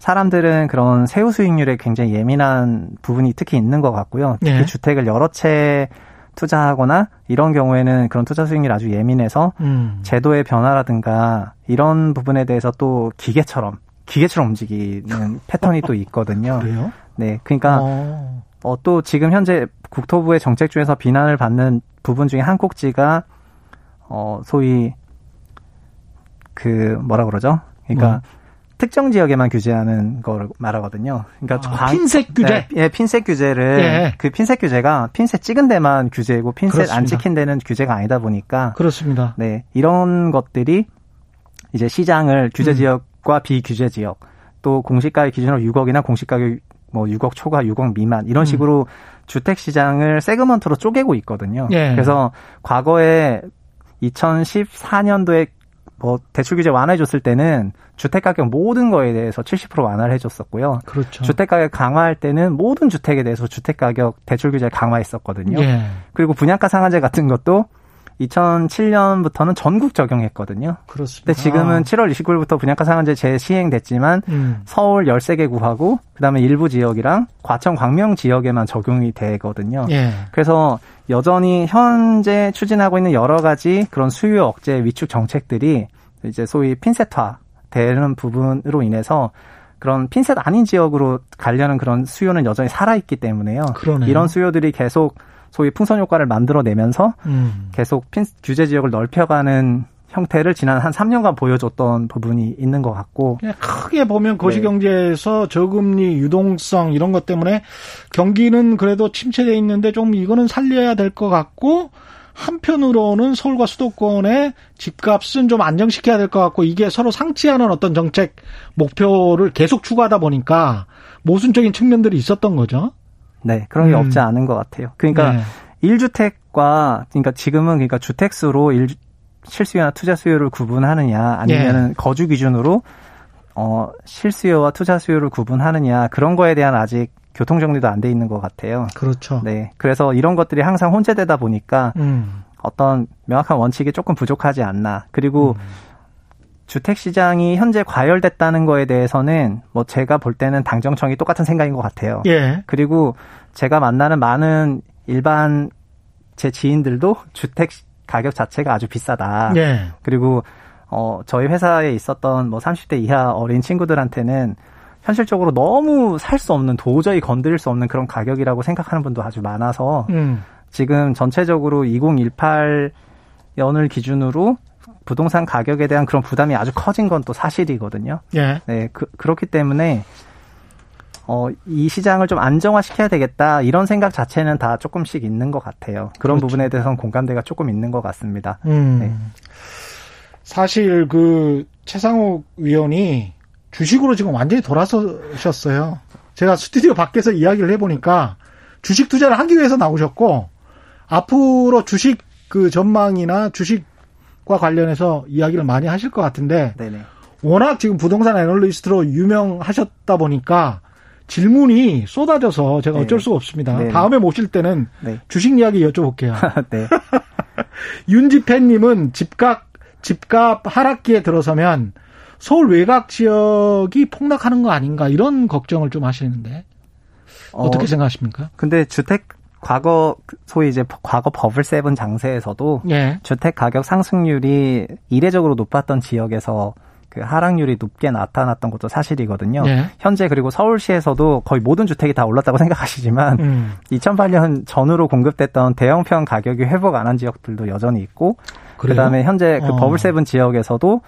사람들은 그런 세후 수익률에 굉장히 예민한 부분이 특히 있는 것 같고요. 특히 예. 주택을 여러 채 투자하거나 이런 경우에는 그런 투자 수익률이 아주 예민해서 음. 제도의 변화라든가 이런 부분에 대해서 또 기계처럼 기계처럼 움직이는 패턴이 또 있거든요. 그래요? 네, 그러니까 어. 어, 또 지금 현재 국토부의 정책 중에서 비난을 받는 부분 중에 한 꼭지가 어 소위 그 뭐라 그러죠? 그러니까 뭐. 특정 지역에만 규제하는 걸 말하거든요. 그러니까 아, 광, 핀셋 규제. 네, 예, 핀셋 규제를 예. 그 핀셋 규제가 핀셋 찍은 데만 규제고 핀셋 그렇습니다. 안 찍힌 데는 규제가 아니다 보니까 그렇습니다. 네, 이런 것들이 이제 시장을 규제 음. 지역과 음. 비규제 지역 또 공시가격 기준으로 6억이나 공시가격 뭐 6억 초과 6억 미만 이런 음. 식으로 음. 주택 시장을 세그먼트로 쪼개고 있거든요. 예. 그래서 과거에 2014년도에 뭐 대출 규제 완화해 줬을 때는 주택 가격 모든 거에 대해서 70% 완화를 해 줬었고요. 그렇죠. 주택 가격 강화할 때는 모든 주택에 대해서 주택 가격 대출 규제를 강화했었거든요. 예. 그리고 분양가 상한제 같은 것도 2007년부터는 전국 적용했거든요. 그렇습니다. 근데 지금은 7월 29일부터 분양가 상한제 재시행됐지만 음. 서울 13개 구하고 그다음에 일부 지역이랑 과천 광명 지역에만 적용이 되거든요. 예. 그래서 여전히 현재 추진하고 있는 여러 가지 그런 수요 억제 위축 정책들이 이제 소위 핀셋화 되는 부분으로 인해서 그런 핀셋 아닌 지역으로 가려는 그런 수요는 여전히 살아있기 때문에요. 그러네요. 이런 수요들이 계속 소위 풍선 효과를 만들어내면서 음. 계속 핀, 규제 지역을 넓혀가는 형태를 지난 한 3년간 보여줬던 부분이 있는 것 같고 크게 보면 거시경제에서 네. 저금리 유동성 이런 것 때문에 경기는 그래도 침체돼 있는데 좀 이거는 살려야 될 것 같고 한편으로는 서울과 수도권의 집값은 좀 안정시켜야 될 것 같고 이게 서로 상치하는 어떤 정책 목표를 계속 추구하다 보니까 모순적인 측면들이 있었던 거죠. 네, 그런 게 음. 없지 않은 것 같아요. 그러니까 네. 1주택과 그러니까 지금은 그러니까 주택수로 일, 실수요나 투자 수요를 구분하느냐 아니면은 네. 거주 기준으로 어 실수요와 투자 수요를 구분하느냐 그런 거에 대한 아직 교통 정리도 안 돼 있는 것 같아요. 그렇죠. 네. 그래서 이런 것들이 항상 혼재되다 보니까 음. 어떤 명확한 원칙이 조금 부족하지 않나. 그리고 음. 주택 시장이 현재 과열됐다는 거에 대해서는 뭐 제가 볼 때는 당정청이 똑같은 생각인 것 같아요. 예. 그리고 제가 만나는 많은 일반 제 지인들도 주택 가격 자체가 아주 비싸다. 예. 그리고 어 저희 회사에 있었던 뭐 30대 이하 어린 친구들한테는 현실적으로 너무 살 수 없는 도저히 건드릴 수 없는 그런 가격이라고 생각하는 분도 아주 많아서 음. 지금 전체적으로 2018년을 기준으로 부동산 가격에 대한 그런 부담이 아주 커진 건 또 사실이거든요. 예. 네, 그, 그렇기 때문에 어, 이 시장을 좀 안정화시켜야 되겠다 이런 생각 자체는 다 조금씩 있는 것 같아요. 그런 그렇죠. 부분에 대해서는 공감대가 조금 있는 것 같습니다. 음. 네. 사실 그 최상욱 위원이 주식으로 지금 완전히 돌아서셨어요. 제가 스튜디오 밖에서 이야기를 해보니까 주식 투자를 하기 위해서 나오셨고 앞으로 주식 그 전망이나 주식 과 관련해서 이야기를 많이 하실 것 같은데 네네. 워낙 지금 부동산 애널리스트로 유명하셨다 보니까 질문이 쏟아져서 제가 네. 어쩔 수가 없습니다. 네 다음에 모실 때는 네. 주식 이야기 여쭤볼게요. 네. 윤지팬님은 집값 집값 하락기에 들어서면 서울 외곽 지역이 폭락하는 거 아닌가 이런 걱정을 좀 하시는데 어떻게 어, 생각하십니까? 근데 주택 과거 소위 이제 과거 버블 세븐 장세에서도 예. 주택 가격 상승률이 이례적으로 높았던 지역에서 그 하락률이 높게 나타났던 것도 사실이거든요. 예. 현재 그리고 서울시에서도 거의 모든 주택이 다 올랐다고 생각하시지만 음. 2008년 전후로 공급됐던 대형평 가격이 회복 안 한 지역들도 여전히 있고 그래요? 그다음에 현재 그 어. 버블 세븐 지역에서도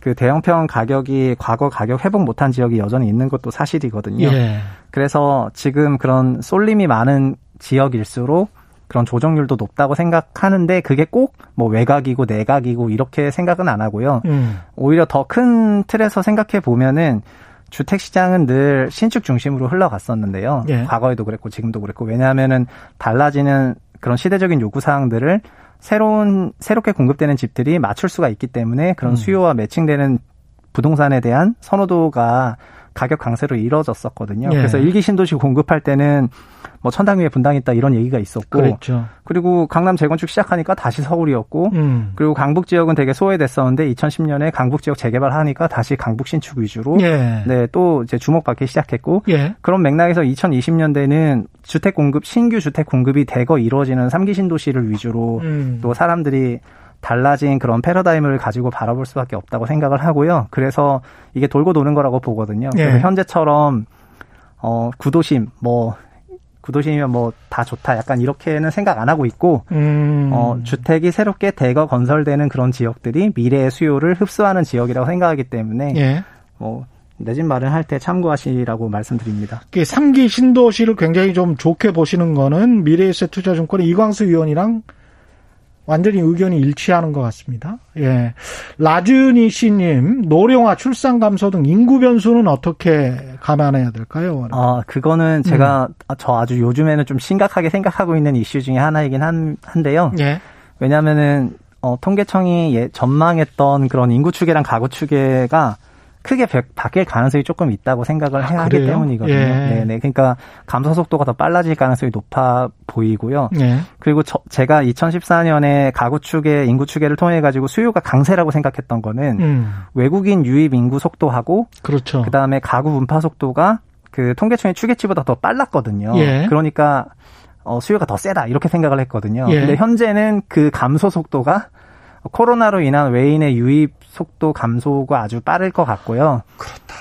그 대형평 가격이 과거 가격 회복 못한 지역이 여전히 있는 것도 사실이거든요. 예. 그래서 지금 그런 쏠림이 많은 지역일수록 그런 조정률도 높다고 생각하는데 그게 꼭 뭐 외곽이고 내곽이고 이렇게 생각은 안 하고요. 음. 오히려 더 큰 틀에서 생각해 보면은 주택 시장은 늘 신축 중심으로 흘러갔었는데요. 예. 과거에도 그랬고 지금도 그랬고 왜냐하면은 달라지는 그런 시대적인 요구 사항들을 새로운 새롭게 공급되는 집들이 맞출 수가 있기 때문에 그런 음. 수요와 매칭되는 부동산에 대한 선호도가 가격 강세로 이뤄졌었거든요. 예. 그래서 일기 신도시 공급할 때는 뭐 천당 위에 분당 있다 이런 얘기가 있었고 그랬죠. 그리고 강남 재건축 시작하니까 다시 서울이었고 음. 그리고 강북 지역은 되게 소외됐었는데 2010년에 강북 지역 재개발하니까 다시 강북 신축 위주로 예. 네또 이제 주목받기 시작했고 예. 그런 맥락에서 2020년대는 주택 공급 신규 주택 공급이 대거 이루어지는 3기 신도시를 위주로 음. 또 사람들이 달라진 그런 패러다임을 가지고 바라볼 수밖에 없다고 생각을 하고요. 그래서 이게 돌고 도는 거라고 보거든요. 예. 그래서 현재처럼 어 구도심 뭐 구도심이면 뭐 다 좋다 약간 이렇게는 생각 안 하고 있고 음. 어, 주택이 새롭게 대거 건설되는 그런 지역들이 미래의 수요를 흡수하는 지역이라고 생각하기 때문에 예. 뭐 내집 마련할 때 참고하시라고 말씀드립니다. 3기 신도시를 굉장히 좀 좋게 보시는 거는 미래에셋 투자증권의 이광수 의원이랑 완전히 의견이 일치하는 것 같습니다. 예. 라즈니 씨님, 노령화, 출산 감소 등 인구 변수는 어떻게 감안해야 될까요? 아, 그거는 제가 음. 저 아주 요즘에는 좀 심각하게 생각하고 있는 이슈 중에 하나이긴 한, 한데요. 예. 왜냐면은, 어, 통계청이 예, 전망했던 그런 인구 추계랑 가구 추계가 크게 바뀔 가능성이 조금 있다고 생각을 해야 아, 하기 때문이거든요. 예. 네네. 그러니까 감소 속도가 더 빨라질 가능성이 높아 보이고요. 예. 그리고 저, 제가 2014년에 가구 추계, 인구 추계를 통해 가지고 수요가 강세라고 생각했던 거는 음. 외국인 유입 인구 속도하고 그렇죠. 그다음에 가구 분파 속도가 그 통계청의 추계치보다 더 빨랐거든요. 예. 그러니까 어, 수요가 더 세다 이렇게 생각을 했거든요. 예. 근데 현재는 그 감소 속도가 코로나로 인한 외인의 유입 속도 감소가 아주 빠를 것 같고요. 그렇다.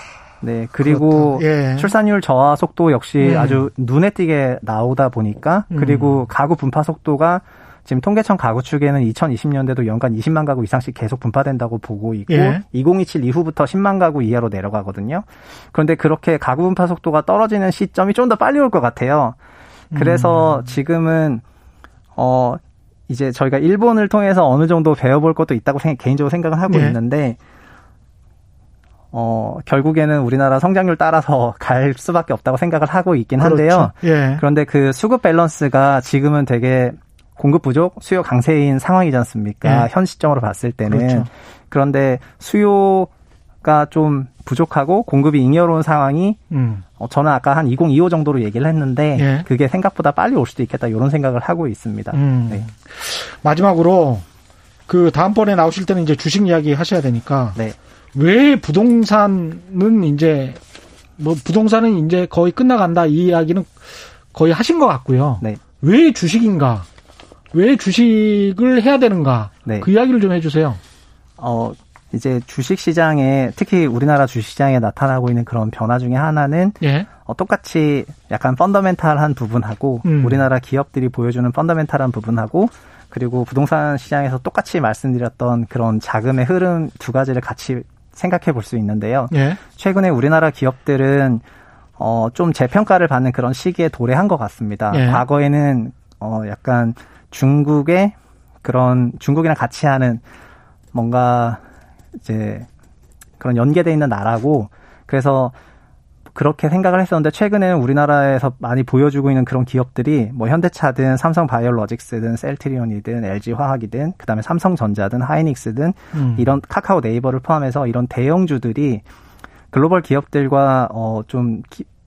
네, 그리고 예. 출산율 저하 속도 역시 음. 아주 눈에 띄게 나오다 보니까 그리고 음. 가구 분파 속도가 지금 통계청 가구 축에는 2020년대도 연간 20만 가구 이상씩 계속 분파된다고 보고 있고 예. 2027 이후부터 10만 가구 이하로 내려가거든요. 그런데 그렇게 가구 분파 속도가 떨어지는 시점이 좀 더 빨리 올 것 같아요. 그래서 음. 지금은 어 이제 저희가 일본을 통해서 어느 정도 배워볼 것도 있다고 생각, 개인적으로 생각을 하고 네. 있는데 어, 결국에는 우리나라 성장률 따라서 갈 수밖에 없다고 생각을 하고 있긴 그렇죠. 한데요. 예. 그런데 그 수급 밸런스가 지금은 되게 공급 부족, 수요 강세인 상황이지 않습니까? 예. 현 시점으로 봤을 때는. 그렇죠. 그런데 수요 가 좀 부족하고 공급이 잉여로운 상황이 음. 어, 저는 아까 한 2025 정도로 얘기를 했는데 예. 그게 생각보다 빨리 올 수도 있겠다 이런 생각을 하고 있습니다. 음. 네. 마지막으로 그 다음번에 나오실 때는 이제 주식 이야기 하셔야 되니까 네. 왜 부동산은 이제 뭐 부동산은 이제 거의 끝나간다 이 이야기는 거의 하신 것 같고요. 네. 왜 주식인가? 왜 주식을 해야 되는가? 네. 그 이야기를 좀 해주세요. 어 이제 주식 시장에 특히 우리나라 주식 시장에 나타나고 있는 그런 변화 중에 하나는 예. 어, 똑같이 약간 펀더멘탈한 부분하고 음. 우리나라 기업들이 보여주는 펀더멘탈한 부분하고 그리고 부동산 시장에서 똑같이 말씀드렸던 그런 자금의 흐름 두 가지를 같이 생각해 볼 수 있는데요. 예. 최근에 우리나라 기업들은 어, 좀 재평가를 받는 그런 시기에 도래한 것 같습니다. 예. 과거에는 어, 약간 중국의 그런 중국이랑 같이 하는 뭔가 이제 그런 연계돼 있는 나라고 그래서 그렇게 생각을 했었는데 최근에는 우리나라에서 많이 보여주고 있는 그런 기업들이 뭐 현대차든 삼성 바이오로직스든 셀트리온이든 LG화학이든 그다음에 삼성전자든 하이닉스든 음. 이런 카카오 네이버를 포함해서 이런 대형주들이 글로벌 기업들과 어좀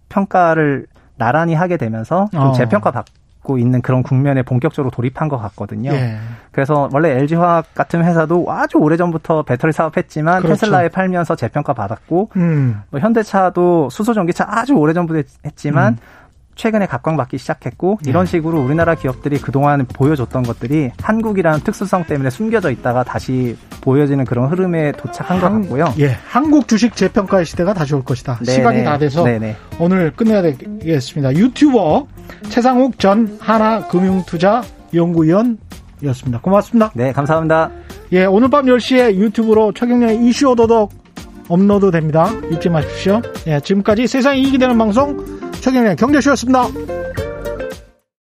평가를 나란히 하게 되면서 좀 어. 재평가 받고 갖고 있는 그런 국면에 본격적으로 돌입한 것 같거든요. 예. 그래서 원래 LG화학 같은 회사도 아주 오래전부터 배터리 사업했지만 그렇죠. 테슬라에 팔면서 재평가 받았고 음. 뭐 현대차도 수소 전기차 아주 오래전부터 했지만 음. 최근에 각광받기 시작했고 네. 이런 식으로 우리나라 기업들이 그동안 보여줬던 것들이 한국이라는 특수성 때문에 숨겨져 있다가 다시 보여지는 그런 흐름에 도착한 한, 것 같고요. 예, 한국 주식 재평가의 시대가 다시 올 것이다. 네네. 시간이 다 돼서 네네. 오늘 끝내야 되겠습니다. 유튜버 최상욱 전 하나금융투자연구위원이었습니다. 고맙습니다. 네, 감사합니다. 예, 오늘 밤 10시에 유튜브로 최경련의 이슈 오도독 업로드 됩니다. 잊지 마십시오. 예, 지금까지 세상이 이익이 되는 방송 최경련 경제쇼였습니다.